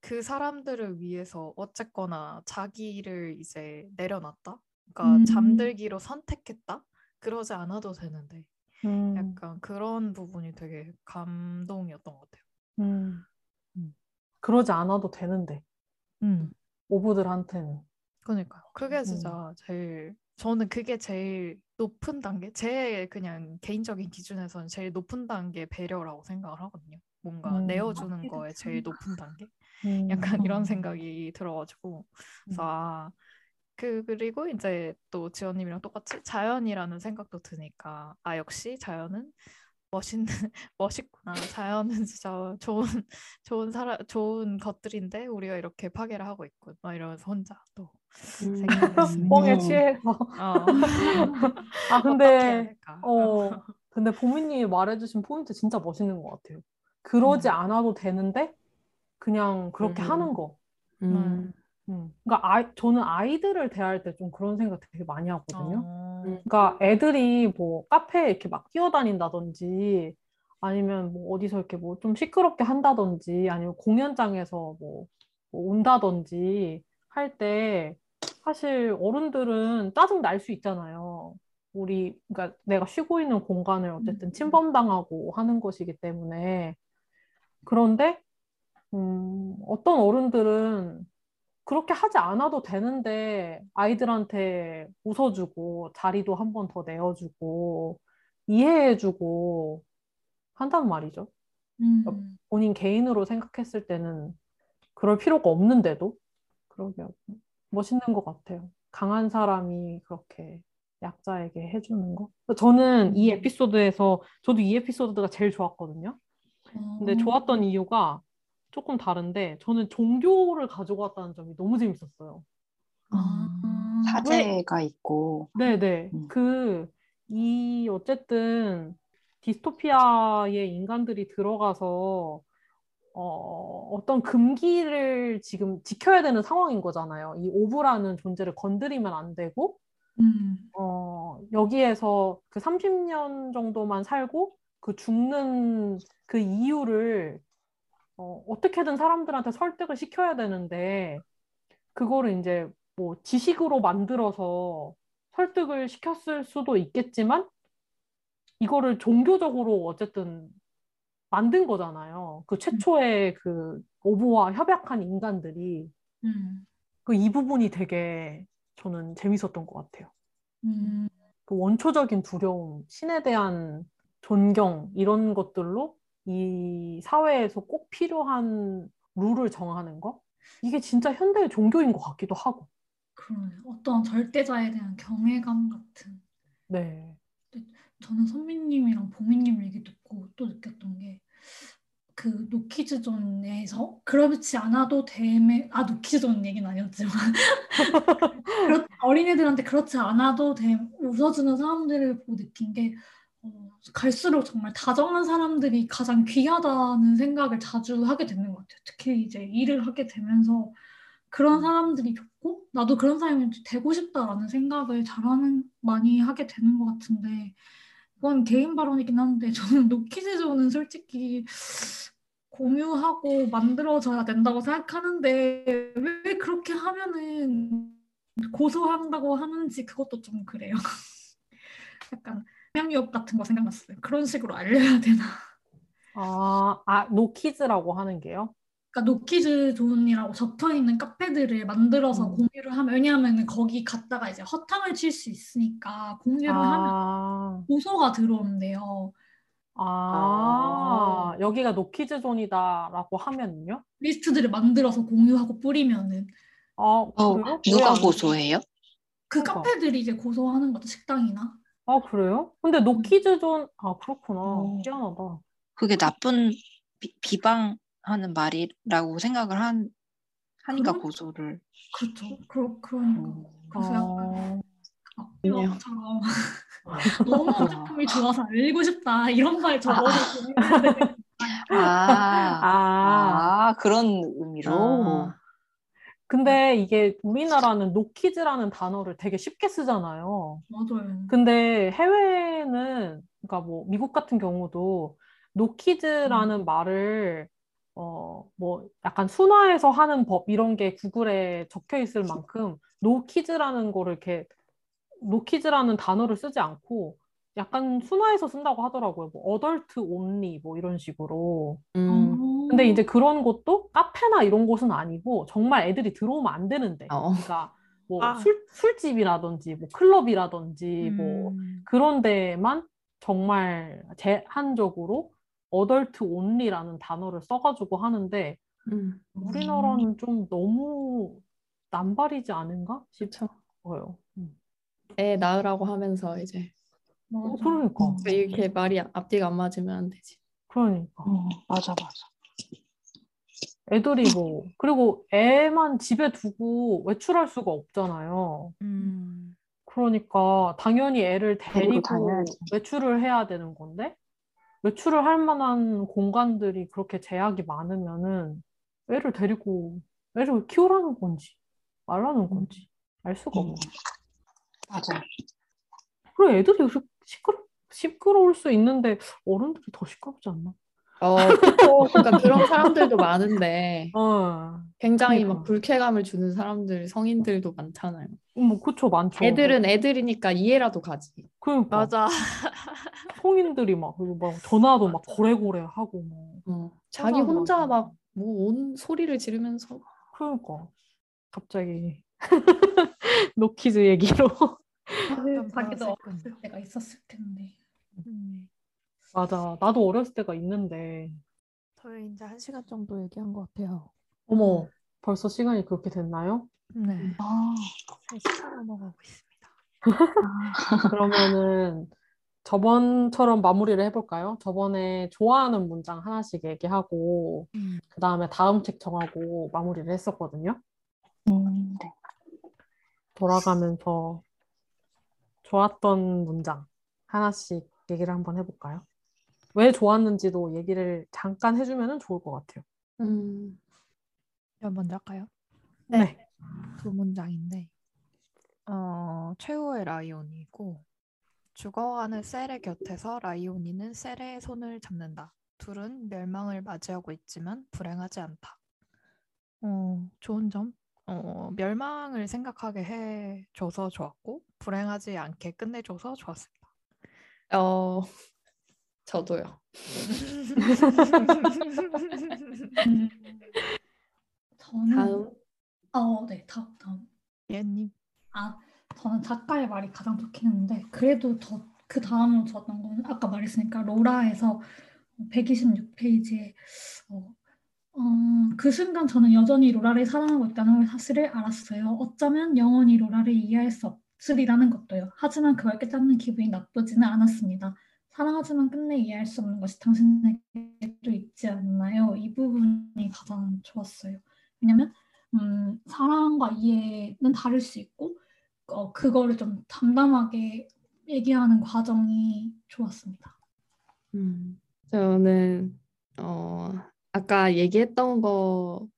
그 사람들을 위해서 어쨌거나 자기를 이제 내려놨다. 그러니까 음. 잠들기로 선택했다. 그러지 않아도 되는데 음, 약간 그런 부분이 되게 감동이었던 것 같아요. 음. 음. 그러지 않아도 되는데 음. 오브들한테는 그러니까요. 그게 진짜 제일 저는 그게 제일 높은 단계, 제 그냥 개인적인 기준에서는 제일 높은 단계 배려라고 생각을 하거든요. 뭔가 음. 내어주는 이게 거에 제일 높은 단계? 음, 약간 이런 음. 생각이 들어가지고 그래서 음. 아, 그 그리고 이제 또 지연님이랑 똑같이 자연이라는 생각도 드니까 아 역시 자연은 멋있는 *laughs* 멋있구나. 자연은 진짜 좋은 좋은 사람 좋은 것들인데 우리가 이렇게 파괴를 하고 있군. 막 이러면서 혼자 또. 뻥에 음. 취해서 어. *laughs* 아 *laughs* 근데? 어 근데 보미님이 말해주신 포인트 진짜 멋있는 것 같아요. 그러지 음. 않아도 되는데 그냥 그렇게 음. 하는 거. 음. 음. 그러니까 아이, 저는 아이들을 대할 때 좀 그런 생각 되게 많이 하거든요. 어. 그러니까 애들이 뭐 카페에 이렇게 막 뛰어다닌다든지 아니면 뭐 어디서 이렇게 뭐 좀 시끄럽게 한다든지 아니면 공연장에서 뭐, 뭐 온다든지 할 때 사실 어른들은 짜증 날 수 있잖아요. 우리 그러니까 내가 쉬고 있는 공간을 어쨌든 침범당하고 하는 것이기 때문에 그런데 음, 어떤 어른들은 그렇게 하지 않아도 되는데 아이들한테 웃어주고 자리도 한 번 더 내어주고 이해해주고 한단 말이죠. 음. 본인 개인으로 생각했을 때는 그럴 필요가 없는데도 그러게요. 멋있는 것 같아요. 강한 사람이 그렇게 약자에게 해주는 거. 저는 이 에피소드에서 저도 이 에피소드가 제일 좋았거든요. 근데 어. 좋았던 이유가 조금 다른데 저는 종교를 가지고 왔다는 점이 너무 재밌었어요. 아. 사제가 있고. 네네. 음. 그, 이, 어쨌든, 디스토피아의 인간들이 들어가서, 어, 어떤 금기를 지금 지켜야 되는 상황인 거잖아요. 이 오브라는 존재를 건드리면 안 되고, 음. 어, 여기에서 그 30년 정도만 살고, 그 죽는 그 이유를, 어, 어떻게든 사람들한테 설득을 시켜야 되는데, 그거를 이제 뭐 지식으로 만들어서 설득을 시켰을 수도 있겠지만, 이거를 종교적으로 어쨌든 만든 거잖아요. 그 최초의 그 오브와 협약한 인간들이. 음. 그이 부분이 되게 저는 재밌었던 것 같아요. 음. 그 원초적인 두려움, 신에 대한 존경, 이런 것들로 이 사회에서 꼭 필요한 룰을 정하는 거? 이게 진짜 현대의 종교인 것 같기도 하고. 그러네요. 어떤 절대자에 대한 경외감 같은. 네. 저는 선미님이랑 보미님 얘기 듣고 또 느꼈던 게 그 노키즈존에서 그렇지 않아도 됨에 아 노키즈존 얘기는 아니었지만 *laughs* 그렇- 어린애들한테 그렇지 않아도 됨 웃어주는 사람들을 보고 느낀 게 어, 갈수록 정말 다정한 사람들이 가장 귀하다는 생각을 자주 하게 되는 것 같아요. 특히 이제 일을 하게 되면서 그런 사람들이 좋고 나도 그런 사람이 되고 싶다라는 생각을 잘하는 많이 하게 되는 것 같은데 그건 개인 발언이긴 한데 *laughs* 저는 노키즈존은 솔직히 공유하고 만들어져야 된다고 생각하는데 왜 그렇게 하면은 고소한다고 하는지 그것도 좀 그래요. *laughs* 약간 남양유업 같은 거 생각났어요. 그런 식으로 알려야 되나? 아, 아, no kids라고 하는 게요? 그러니까 no kids zone이라고 적혀 있는 카페들을 만들어서 음. 공유를 하면 왜냐하면 거기 갔다가 이제 허탕을 칠 수 있으니까 공유를 하면 아, 고소가 들어온대요. 아, 여기가 no kids zone이다라고 하면요? 리스트들을 만들어서 공유하고 뿌리면은 아, 어, 그래요? 누가? 고소해요? 그 그러니까. 카페들이 이제 고소하는 거죠 식당이나. 아, 그래요? 근데 no kids zone, 아, 그렇구나. 어. 희한하다. 그게 나쁜 비, 비방하는 말이라고 생각을 한 하니까 그런- 고소를. 그렇죠. 그러, 그러니까. 음. 그래서 약간 아, 악플처럼 *laughs* *laughs* 너무 제품이 좋아서 알고 싶다 이런 말 적어서 공유해야 되는 아, 아, 아, 그런 의미로. 아, 근데 이게 우리나라는 노키즈라는 단어를 되게 쉽게 쓰잖아요. 맞아요. 근데 해외는, 그러니까 뭐, 미국 같은 경우도 노키즈라는 말을, 어, 뭐, 약간 순화해서 하는 법, 이런 게 구글에 적혀 있을 만큼, 노키즈라는 거를 이렇게, 노키즈라는 단어를 쓰지 않고, 약간 순화해서 쓴다고 하더라고요. 뭐, 어덜트 온리, 뭐, 이런 식으로. 음, 근데 이제 그런 곳도 카페나 이런 곳은 아니고, 정말 애들이 들어오면 안 되는데. 어. 그러니까, 뭐, 아. 술, 술집이라든지, 뭐, 클럽이라든지, 뭐, 음. 그런 데만 정말 제한적으로 어덜트 온리라는 단어를 써가지고 하는데 음, 우리나라는 좀 너무 남발이지 않은가. 싶어요. 음. 애 낳으라고 하면서 이제 어, 맞아. 그러니까, 이렇게 말이 앞뒤가 안 맞으면 안 되지. 그러니까. 음, 맞아, 맞아. 애들이 뭐, 그리고 애만 집에 두고 외출할 수가 없잖아요. 음. 그러니까 당연히 애를 데리고. 외출을 해야 되는 건데 외출을 할 만한 공간들이 그렇게 제약이 많으면은 애를 데리고 애를 키우라는 건지 말라는 건지 알 수가 음. 없네. 맞아. 그리고 애들이 그렇게 시끄러 시끄러울 수 있는데 어른들이 더 시끄럽지 않나? 어, 그쵸. 그러니까 그런 사람들도 많은데 *laughs* 어, 굉장히 그러니까. 막 불쾌감을 주는 사람들, 성인들도 많잖아요. 뭐 그쵸 많죠. 애들은 애들이니까 이해라도 가지. 그러니까 맞아. *laughs* 성인들이 막 그리고 막 전화도 막 고래고래 하고 뭐 어, 자기 혼자. 막 뭐 온 소리를 지르면서 그러니까 갑자기 *laughs* 노키즈 얘기로 좀 자기도. 어렸을 때가 있었을 텐데. 음. 맞아 나도 어렸을 때가 있는데 저희 이제 한 시간 정도 얘기한 것 같아요. 어머 벌써 시간이 그렇게 됐나요? 네. 아, 3시간 넘어가고 있습니다. *laughs* 그러면은 저번처럼 마무리를 해볼까요? 저번에 좋아하는 문장 하나씩 얘기하고 음. 그 다음에 다음 책 정하고 마무리를 했었거든요. 음, 네. 돌아가면서 좋았던 문장 하나씩 얘기를 한번 해볼까요? 왜 좋았는지도 얘기를 잠깐 해주면 좋을 것 같아요. 음, 제가 먼저 할까요? 네. 두 문장인데 어, 최후의 라이오니고 죽어가는 셀의 곁에서 라이오니는 셀의 손을 잡는다. 둘은 멸망을 맞이하고 있지만 불행하지 않다. 어, 좋은 점? 어, 멸망을 생각하게 해줘서 좋았고 불행하지 않게 끝내줘서 좋았습니다. 어, *laughs* 저도요. 음, 저는 다음. 어, 네, 다음 다음. 예님. 아, 저는 작가의 말이 가장 좋긴 했는데 그래도 더 그 다음으로 좋았던 건 아까 말했으니까 로라에서 126페이지에 어, 어, 그 순간 저는 여전히 로라를 사랑하고 있다는 사실을 알았어요. 어쩌면 영원히 로라를 이해할 수 없으리라는 것도요. 하지만 그걸 깨닫는 기분이 나쁘지는 않았습니다. 사랑하지만 끝내 이해할 수 없는 것이 당신에게도 있지 않나요? 이 부분이 가장 좋았어요. 왜냐면 음, 사랑과 이해는 다를 수 있고 어, 그거를 좀 담담하게 얘기하는 과정이 좋았습니다. 음, 저는 어, 아까 얘기했던 거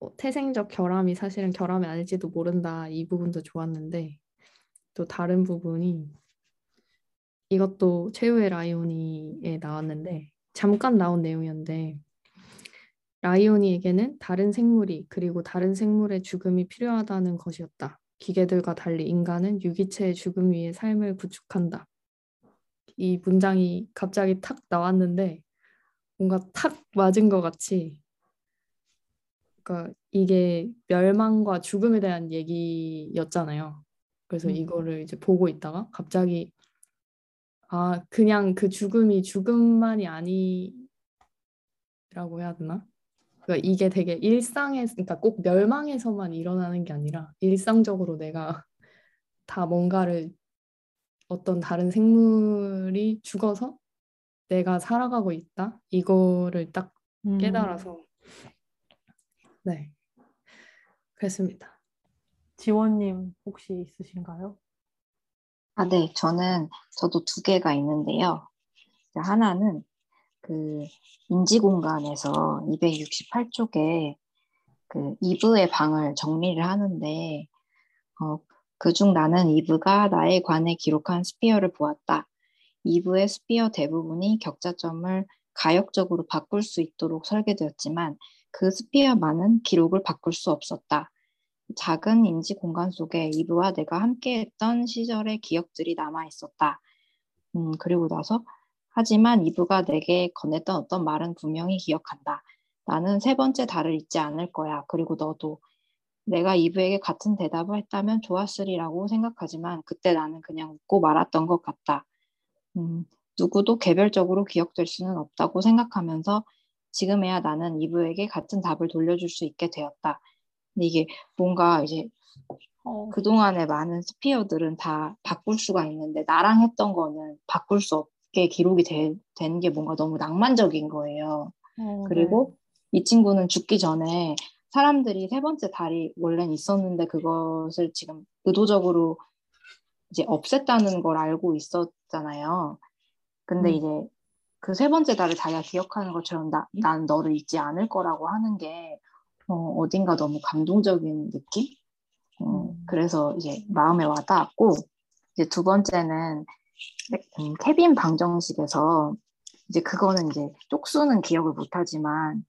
어, 태생적 결함이 사실은 결함이 아닐지도 모른다 이 부분도 좋았는데 또 다른 부분이 이것도 최후의 라이오니에 나왔는데 잠깐 나온 내용이었는데 라이오니에게는 다른 생물이 그리고 다른 생물의 죽음이 필요하다는 것이었다. 기계들과 달리 인간은 유기체의 죽음 위에 삶을 구축한다. 이 문장이 갑자기 탁 나왔는데 뭔가 탁 맞은 것 같이 그러니까 이게 멸망과 죽음에 대한 얘기였잖아요. 그래서 음. 이거를 이제 보고 있다가 갑자기 아 그냥 그 죽음이 죽음만이 아니라고 해야 되나? 그러니까 이게 되게 일상에 그러니까 꼭 멸망에서만 일어나는 게 아니라 일상적으로 내가 *laughs* 다 뭔가를 어떤 다른 생물이 죽어서 내가 살아가고 있다 이거를 딱 음. 깨달아서 네 그랬습니다. 지원님 혹시 있으신가요? 아, 네. 저는, 저도 두 개가 있는데요. 하나는 그 인지공간에서 268쪽에 그 이브의 방을 정리를 하는데, 어, 그중 나는 이브가 나에 관해 기록한 sphere를 보았다. 이브의 sphere 대부분이 격자점을 가역적으로 바꿀 수 있도록 설계되었지만 그 sphere만은 기록을 바꿀 수 없었다. 작은 인지 공간 속에 이브와 내가 함께했던 시절의 기억들이 남아 있었다. 음, 그리고 나서 하지만 이브가 내게 건넸던 어떤 말은 분명히 기억한다. 나는 세 번째 달을 잊지 않을 거야. 그리고 너도 내가 이브에게 같은 대답을 했다면 좋았으리라고 생각하지만 그때 나는 그냥 웃고 말았던 것 같다. 음, 누구도 개별적으로 기억될 수는 없다고 생각하면서 지금에야 나는 이브에게 같은 답을 돌려줄 수 있게 되었다. 근데 이게 뭔가 이제 어, 그동안의 많은 스피어들은 다 바꿀 수가 있는데 나랑 했던 거는 바꿀 수 없게 기록이 된 게 뭔가 너무 낭만적인 거예요. 어, 그리고 이 친구는 죽기 전에 사람들이 세 번째 달이 원래는 있었는데 그것을 지금 의도적으로 이제 없앴다는 걸 알고 있었잖아요. 근데 음. 이제 그 세 번째 달을 자기가 기억하는 것처럼 나, 난 너를 잊지 않을 거라고 하는 게 어, 어딘가 너무 감동적인 느낌? 어, 음. 그래서 이제 마음에 와닿았고 이제 두 번째는 음, 케빈 방정식에서 이제 그거는 이제 쪽수는 기억을 못하지만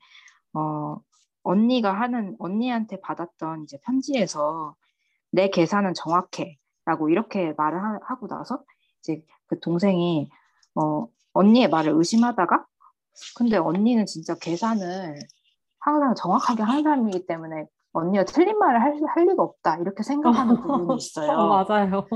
어, 언니가 하는 언니한테 받았던 이제 편지에서 내 계산은 정확해 라고 이렇게 말을 하, 하고 나서 이제 그 동생이 어, 언니의 말을 의심하다가 근데 언니는 진짜 계산을 항상 정확하게 하는 사람이기 때문에 언니가 틀린 말을 할, 할 리가 없다 이렇게 생각하는 *laughs* 부분이 있어요. 어, 맞아요.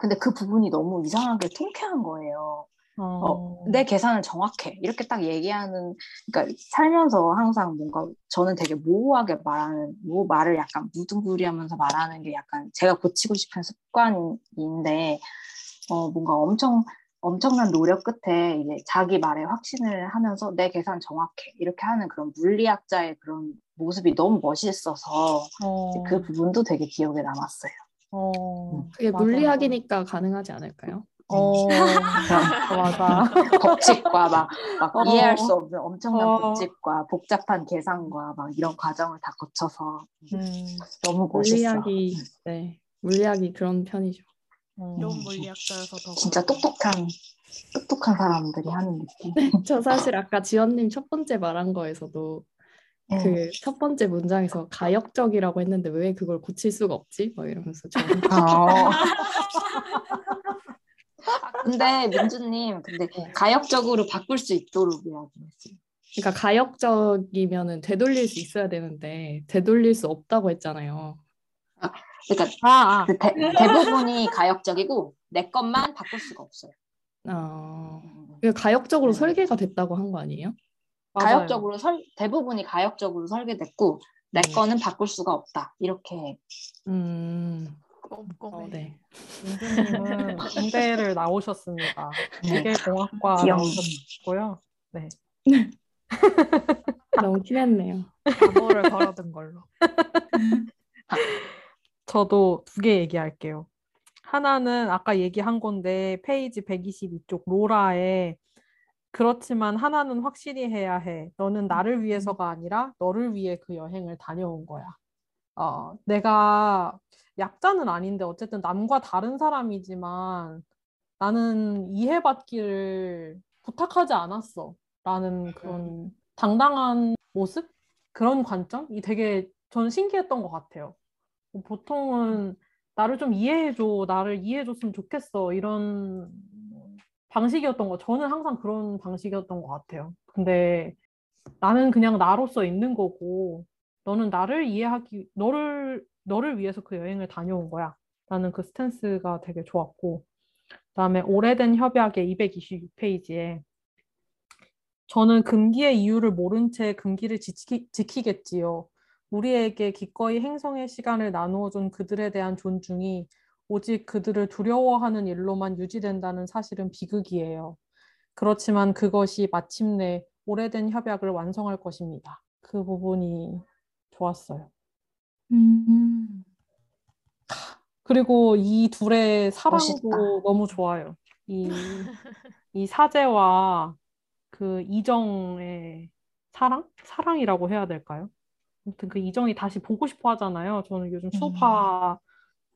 근데 그 부분이 너무 이상하게 통쾌한 거예요. 어, 어, 내 계산은 정확해. 이렇게 딱 얘기하는, 그러니까 살면서 항상 뭔가 저는 되게 모호하게 말하는, 모 말을 약간 무등부리하면서 말하는 게 약간 제가 고치고 싶은 습관인데, 어, 뭔가 엄청, 엄청난 노력 끝에 이제 자기 말에 확신을 하면서 내 계산 정확해. 이렇게 하는 그런 물리학자의 그런 모습이 너무 멋있어서 어, 그 부분도 되게 기억에 남았어요. 어, 그게 맞아. 물리학이니까 가능하지 않을까요? 어, 맞아. *laughs* 법칙과 막, 막 어. 이해할 수 없는 엄청난 어. 법칙과 복잡한 계산과 막 이런 과정을 다 거쳐서 음, 너무 멋있어. 물리학이 네 물리학이 그런 편이죠. 어. 이런 물리학자여서 더 진짜 똑똑한 똑똑한 사람들이 하는 느낌. *laughs* 저 사실 아까 지연님 첫 번째 말한 거에서도 음. 그첫 번째 문장에서 가역적이라고 했는데 왜 그걸 고칠 수가 없지? 막 이러면서 저는 어. 아, *laughs* 근데 민주님, 근데 가역적으로 바꿀 수 있도록 이야기했어요. 그러니까 가역적이면은 되돌릴 수 있어야 되는데 되돌릴 수 없다고 했잖아요. 그러니까 아, 아, 그 대, 대부분이 가역적이고 내 것만 바꿀 수가 없어요. 어, 그러니까 가역적으로 네. 설계가 됐다고 한 거 아니에요? 맞아요. 가역적으로 설 대부분이 가역적으로 설계됐고 내 네. 거는 바꿀 수가 없다. 이렇게 음, 꼼꼼해. 어, 네. 민주님은 *laughs* 공대를 나오셨습니다. 네. 기계공학과 귀여운. 나오셨고요. 네. *laughs* 너무 티냈네요. 암호를 걸어둔 걸로. *laughs* 저도 두 개 얘기할게요. 하나는 아까 얘기한 건데 페이지 122쪽 로라에 그렇지만 하나는 확실히 해야 해. 너는 나를 위해서가 아니라 너를 위해 그 여행을 다녀온 거야. 어, 내가 약자는 아닌데 어쨌든 남과 다른 사람이지만 나는 이해받기를 부탁하지 않았어. 라는 그런 당당한 모습? 그런 관점이 되게 저는 신기했던 것 같아요. 뭐 보통은 나를 좀 이해해줘, 나를 이해해줬으면 좋겠어, 이런 방식이었던 거. 저는 항상 그런 방식이었던 것 같아요. 근데 나는 그냥 나로서 있는 거고, 너는 나를 이해하기, 너를, 너를 위해서 그 여행을 다녀온 거야. 라는 그 스탠스가 되게 좋았고, 그 다음에 오래된 협약의 226페이지에 저는 금기의 이유를 모른 채 금기를 지키, 지키겠지요. 우리에게 기꺼이 행성의 시간을 나누어 준 그들에 대한 존중이 오직 그들을 두려워하는 일로만 유지된다는 사실은 비극이에요. 그렇지만 그것이 마침내 오래된 협약을 완성할 것입니다. 그 부분이 좋았어요. 음. 그리고 이 둘의 사랑도 멋있다. 너무 좋아요. 이, 이 사제와 그 이정의 사랑? 사랑이라고 해야 될까요? 아무튼 그 이정이 다시 보고 싶어 하잖아요. 저는 요즘 수우파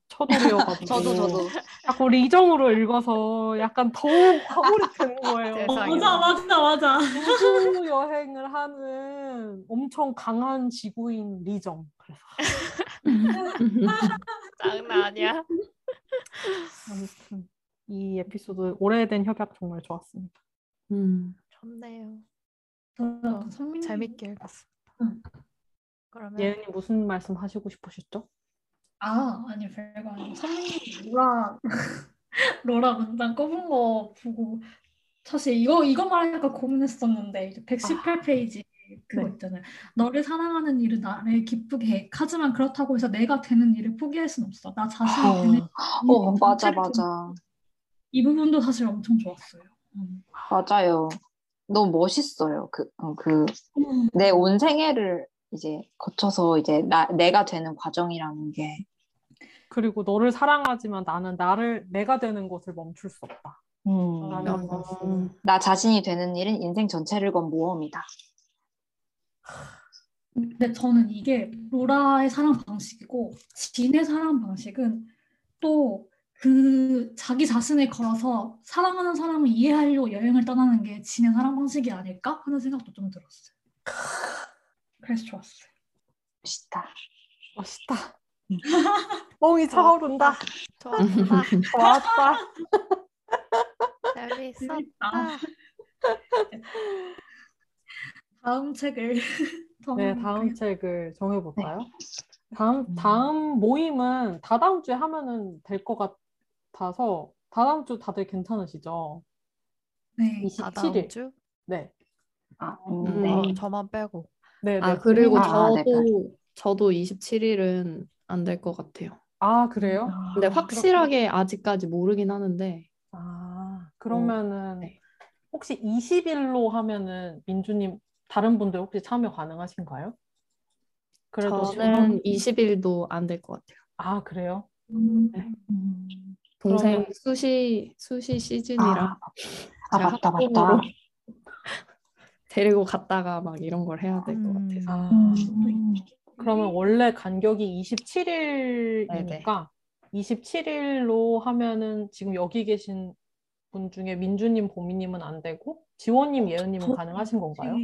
쳐돌이여가지고 저도 저도 자꾸 우리 이정으로 읽어서 약간 더욱 과몰입되는 *laughs* 거예요. 어, 세상에. 맞아, 맞아, 맞아. 우주 여행을 하는 엄청 강한 지구인 리정. 그래서 *laughs* 장난 아니야. 아무튼 이 에피소드 오래된 협약 정말 좋았습니다. 음. 좋네요. 선민님 재밌게 읽었습니다. 응. 그러면 예은이 무슨 말씀 하시고 싶으셨죠? 아, 아니 별거 아니고 선민님 로라 *laughs* 로라 문장 꼽은 거 보고 사실 이거 이거 말할까 고민했었는데 이제 118페이지 그거 네. 있잖아요. 너를 사랑하는 일은 나를 기쁘게 해. 하지만 그렇다고 해서 내가 되는 일을 포기할 순 없어. 나 자신이 어. 되는 일어 맞아 좀- 맞아 이 부분도 사실 엄청 좋았어요. 음. 맞아요 너무 멋있어요 그그 음. 내온 생애를 이제 거쳐서 이제 나 내가 되는 과정이라는 게 그리고 너를 사랑하지만 나는 나를 내가 되는 것을 멈출 수 없다. 음, 말씀. 나 자신이 되는 일은 인생 전체를 건 모험이다. 근데 저는 이게 로라의 사랑 방식이고 진의 사랑 방식은 또 그 자기 자신을 걸어서 사랑하는 사람을 이해하려고 여행을 떠나는 게 진의 사랑 방식이 아닐까 하는 생각도 좀 들었어요. 그래서 좋았어요. 멋있다. 멋있다. *laughs* 멍이 차오른다. 좋았다. 좋았다. *laughs* 재밌었다. 다음 책을 *laughs* 네, 정해볼까요? 다음 책을 정해볼까요? 다음, 음. 다음 모임은 다다음 주에 하면은 될 것 같아서 다다음 주 다들 괜찮으시죠? 네. 27일. 주? 네. 아, 음. 음, 네. 어, 저만 빼고. 네, 아 네. 그리고 아, 네, 저도 저도 27일은 안 될 것 같아요. 아, 그래요? 근데 아, 확실하게 아직까지 모르긴 하는데 아, 그러면은 네. 혹시 20일로 하면은 민주님 다른 분들 혹시 참여 가능하신가요? 그래도 저는 20일도 안 될 것 같아요. 아, 그래요? 음. 음. 동생 그러면- 수시 수시 시즌이라 아, 아 제가 맞다 학부모로 맞다. 데리고 갔다가 막 이런 걸 해야 될것 음. 같아서. 아, 음. 그러면 원래 간격이 네네. 27일이니까 27일로 하면은 지금 여기 계신 분 중에 민주님, 보미님은 안 되고 지원님, 예은님은 저- 가능하신 건가요?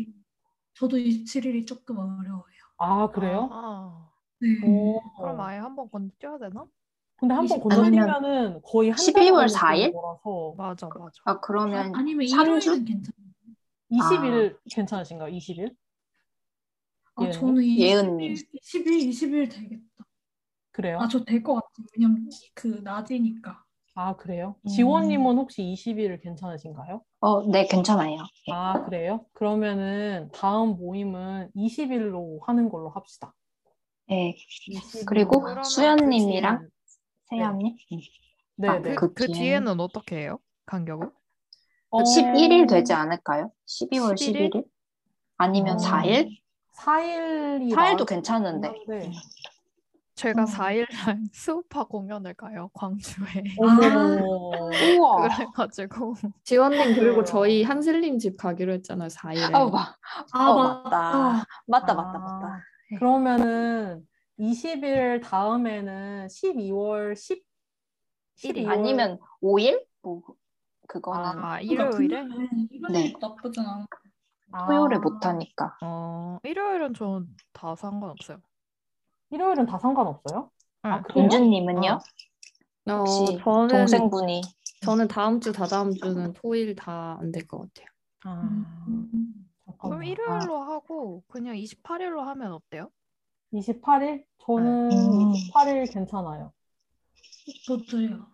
저도 27일이 조금 어려워요. 아, 그래요? 아, 네. 오. 그럼 아예 한 번 건너뛰어야 되나? 근데 한번20 건너뛰면은 거의 한 12월 달에 4일? 거라서 맞아, 맞아. 아 그러면 아니면 삼 주? 일요일은 괜찮아요. 20일 괜찮으신가요? 20일? 아, 예은님? 저는 20일, 예은님. 20일, 20일 되겠다. 그래요? 아, 저 될 것 같아요. 왜냐면 그 낮이니까. 아, 그래요? 음. 지원님은 혹시 20일 괜찮으신가요? 어, 네 괜찮아요. 네. 아, 그래요? 그러면은 다음 모임은 20일로 하는 걸로 합시다. 네. 20일. 그리고 그러면 수연님이랑 네. 세연님 네, 아, 네. 그, 그그 뒤에는- 뒤에는 어떻게 해요? 간격을? 어, 11일 되지 않을까요? 12월 11일? 11일? 아니면 어. 4일? 4일이 4일도 괜찮은데. 한데. 제가 어. 4일 날 수우파 공연을 가요, 광주에. 어머. 우와. *laughs* 그래가지고 지원님 그리고 그래요. 저희 한슬님 집 가기로 했잖아요. 4일에. 아, 마, 아, 어, 맞다. 맞다. 맞다, 맞다, 아, 맞다. 그러면은 20일 다음에는 12월 10, 12월 아니면 5일? 뭐 그거는 아, 그러니까 일요일에? 네. 나쁘진 않아. 토요일에 아, 못 하니까. 어, 일요일은 전 다 상관없어요. 일요일은 다 상관없어요? 아. 그래요? 민주님은요? 어, 혹시 저는 동생분이 저는 다음 주 다다음 주는 토일 다 안 될 것 같아요. 아, 음. 그럼. 일요일로 하고 그냥 28일로 하면 어때요? 28일? 저는 음. 28일 괜찮아요. 저도요.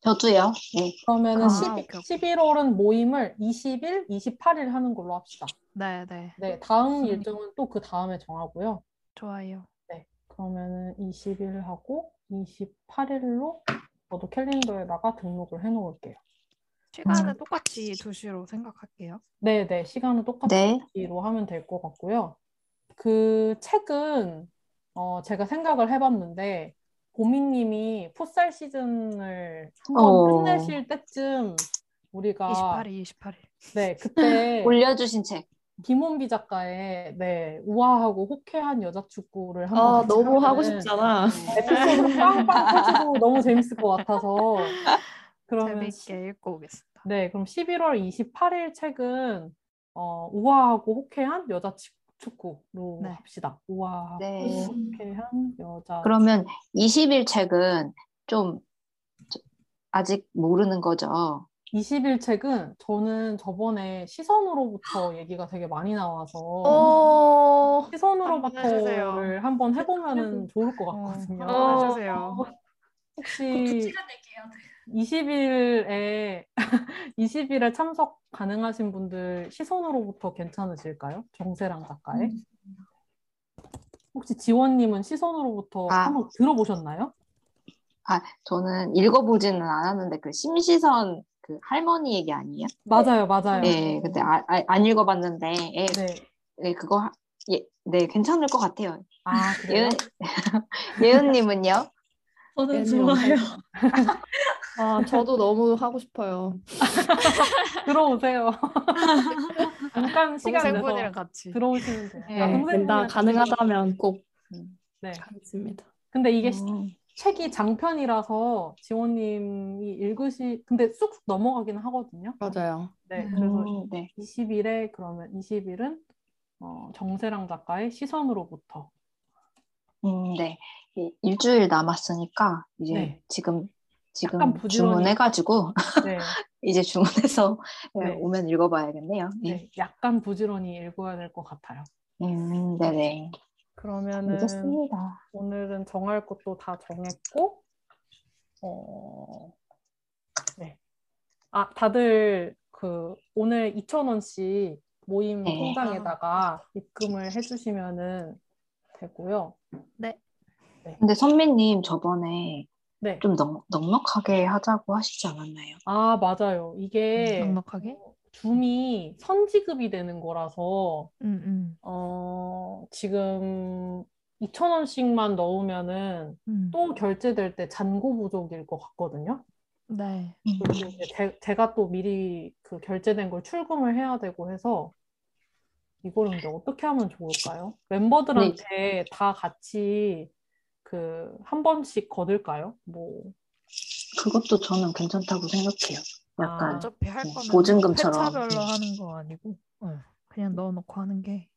저도요. 네. 그러면은 아, 10, 오케이, 오케이. 11월은 모임을 20일, 28일 하는 걸로 합시다. 네, 네. 네, 다음 음. 일정은 또 그 다음에 정하고요. 좋아요. 네, 그러면은 20일 하고 28일로 저도 캘린더에다가 등록을 해 놓을게요. 시간은 똑같이 2시로 생각할게요. 네, 네, 시간은 똑같이 네. 로 하면 될 것 같고요. 그 책은 어, 제가 생각을 해봤는데 보미님이 풋살 시즌을 한번 어. 끝내실 때쯤 우리가 28일, 28일. 네 그때 *laughs* 올려주신 책. 김원비 작가의 네 우아하고 호쾌한 여자 축구를 한번 아, 너무 하고 싶잖아. 에피소드 빵빵 터지고 *laughs* 너무 재밌을 것 같아서 그러면 재밌게 읽고 오겠습니다. 네, 그럼 11월 28일 책은 어, 우아하고 호쾌한 여자 치- 축구로 네. 합시다. 우아하고 네. 호쾌한 여자 그러면 20일 책은 좀 저- 아직 모르는 거죠. 20일 책은 저는 저번에 시선으로부터 얘기가 되게 많이 나와서 어. 시선으로부터를 한번 해보면은 좋을 것 어, 같거든요. 그 혹시 돼. 20일에 20일에 *laughs* 참석 가능하신 분들 시선으로부터 괜찮으실까요? 정세랑 작가의? 혹시 지원님은 시선으로부터 아. 한번 들어보셨나요? 아, 저는 읽어보지는 않았는데 그 심시선 그 할머니 얘기 아니에요? 맞아요, 맞아요. 네, 근데 아, 아, 안 읽어봤는데 예, 네. 네, 그거 하- 예, 네, 괜찮을 것 같아요. 아, 그래요? 예은 *laughs* 예은님은요? 저는 좋아요. 아, 저도 너무 하고 싶어요. *laughs* 들어오세요. *laughs* 잠깐 시간 내서 같이. 들어오시면 돼요. 네, 아, 나 가능하다면 꼭 네. 가겠습니다. 근데 이게 시- 음, 책이 장편이라서 지원님이 읽으시, 근데 쑥쑥 넘어가기는 하거든요. 맞아요. 네, 음. 그래서 음, 네. 20일에 그러면 20일은 어, 정세랑 작가의 시선으로부터. 음, 네. 이- 일주일 남았으니까 이제 네. 지금 지금 주문해가지고 *laughs* 네, *laughs* 이제 주문해서 네. 오면 읽어봐야겠네요. 네. 네, 약간 부지런히 읽어야 될 것 같아요. 음, 네네. 그러면은 읽었습니다. 오늘은 정할 것도 다 정했고, 어, 네. 아, 다들 그 오늘 2,000원씩 모임 네. 통장에다가 입금을 해주시면은 되고요. 근데 선배님 저번에 네. 좀 넉, 넉넉하게 하자고 하시지 않았나요? 아, 맞아요. 이게 넉넉하게? 어, 줌이 선지급이 되는 거라서 응, 응. 어, 지금 2,000원씩만 넣으면은 응. 또 결제될 때 잔고 부족일 것 같거든요. 네. 그리고 제, 제가 또 미리 그 결제된 걸 출금을 해야 되고 해서 이걸 근데 어떻게 하면 좋을까요? 멤버들한테 다 같이 그 한 번씩 거둘까요? 뭐 그것도 저는 괜찮다고 생각해요. 약간 아, 어차피 할 네, 거면 보증금처럼. 회차별로 하는 거 아니고 어, 그냥 넣어놓고 하는 게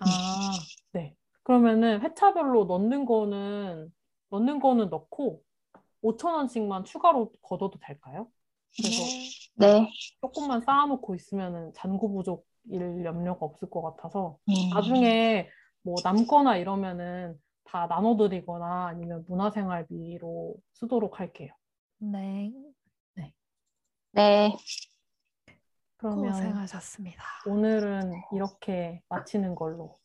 아, 네. 그러면은 회차별로 넣는 거는 넣는 거는 넣고 5천 원씩만 추가로 걷어도 될까요? 그래서 네. 조금만 쌓아놓고 있으면은 잔고 부족 일 염려가 없을 것 같아서 음, 나중에 뭐 남거나 이러면은 다 나눠드리거나 아니면 문화생활비로 쓰도록 할게요. 네. 네. 그러면 고생하셨습니다. 오늘은 이렇게 마치는 걸로.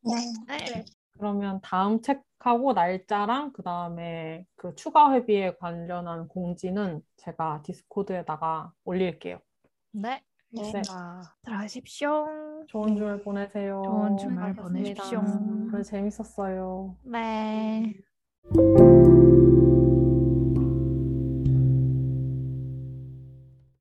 네. 그러면 다음 책하고 날짜랑 그 다음에 그 추가 회비에 관련한 공지는 제가 디스코드에다가 올릴게요. 네. 네. 알겠습니다. 들어가십시오. 좋은 주말 보내세요. 좋은 주말 알겠습니다. 보내십시오. 오늘 재밌었어요. 네. 네.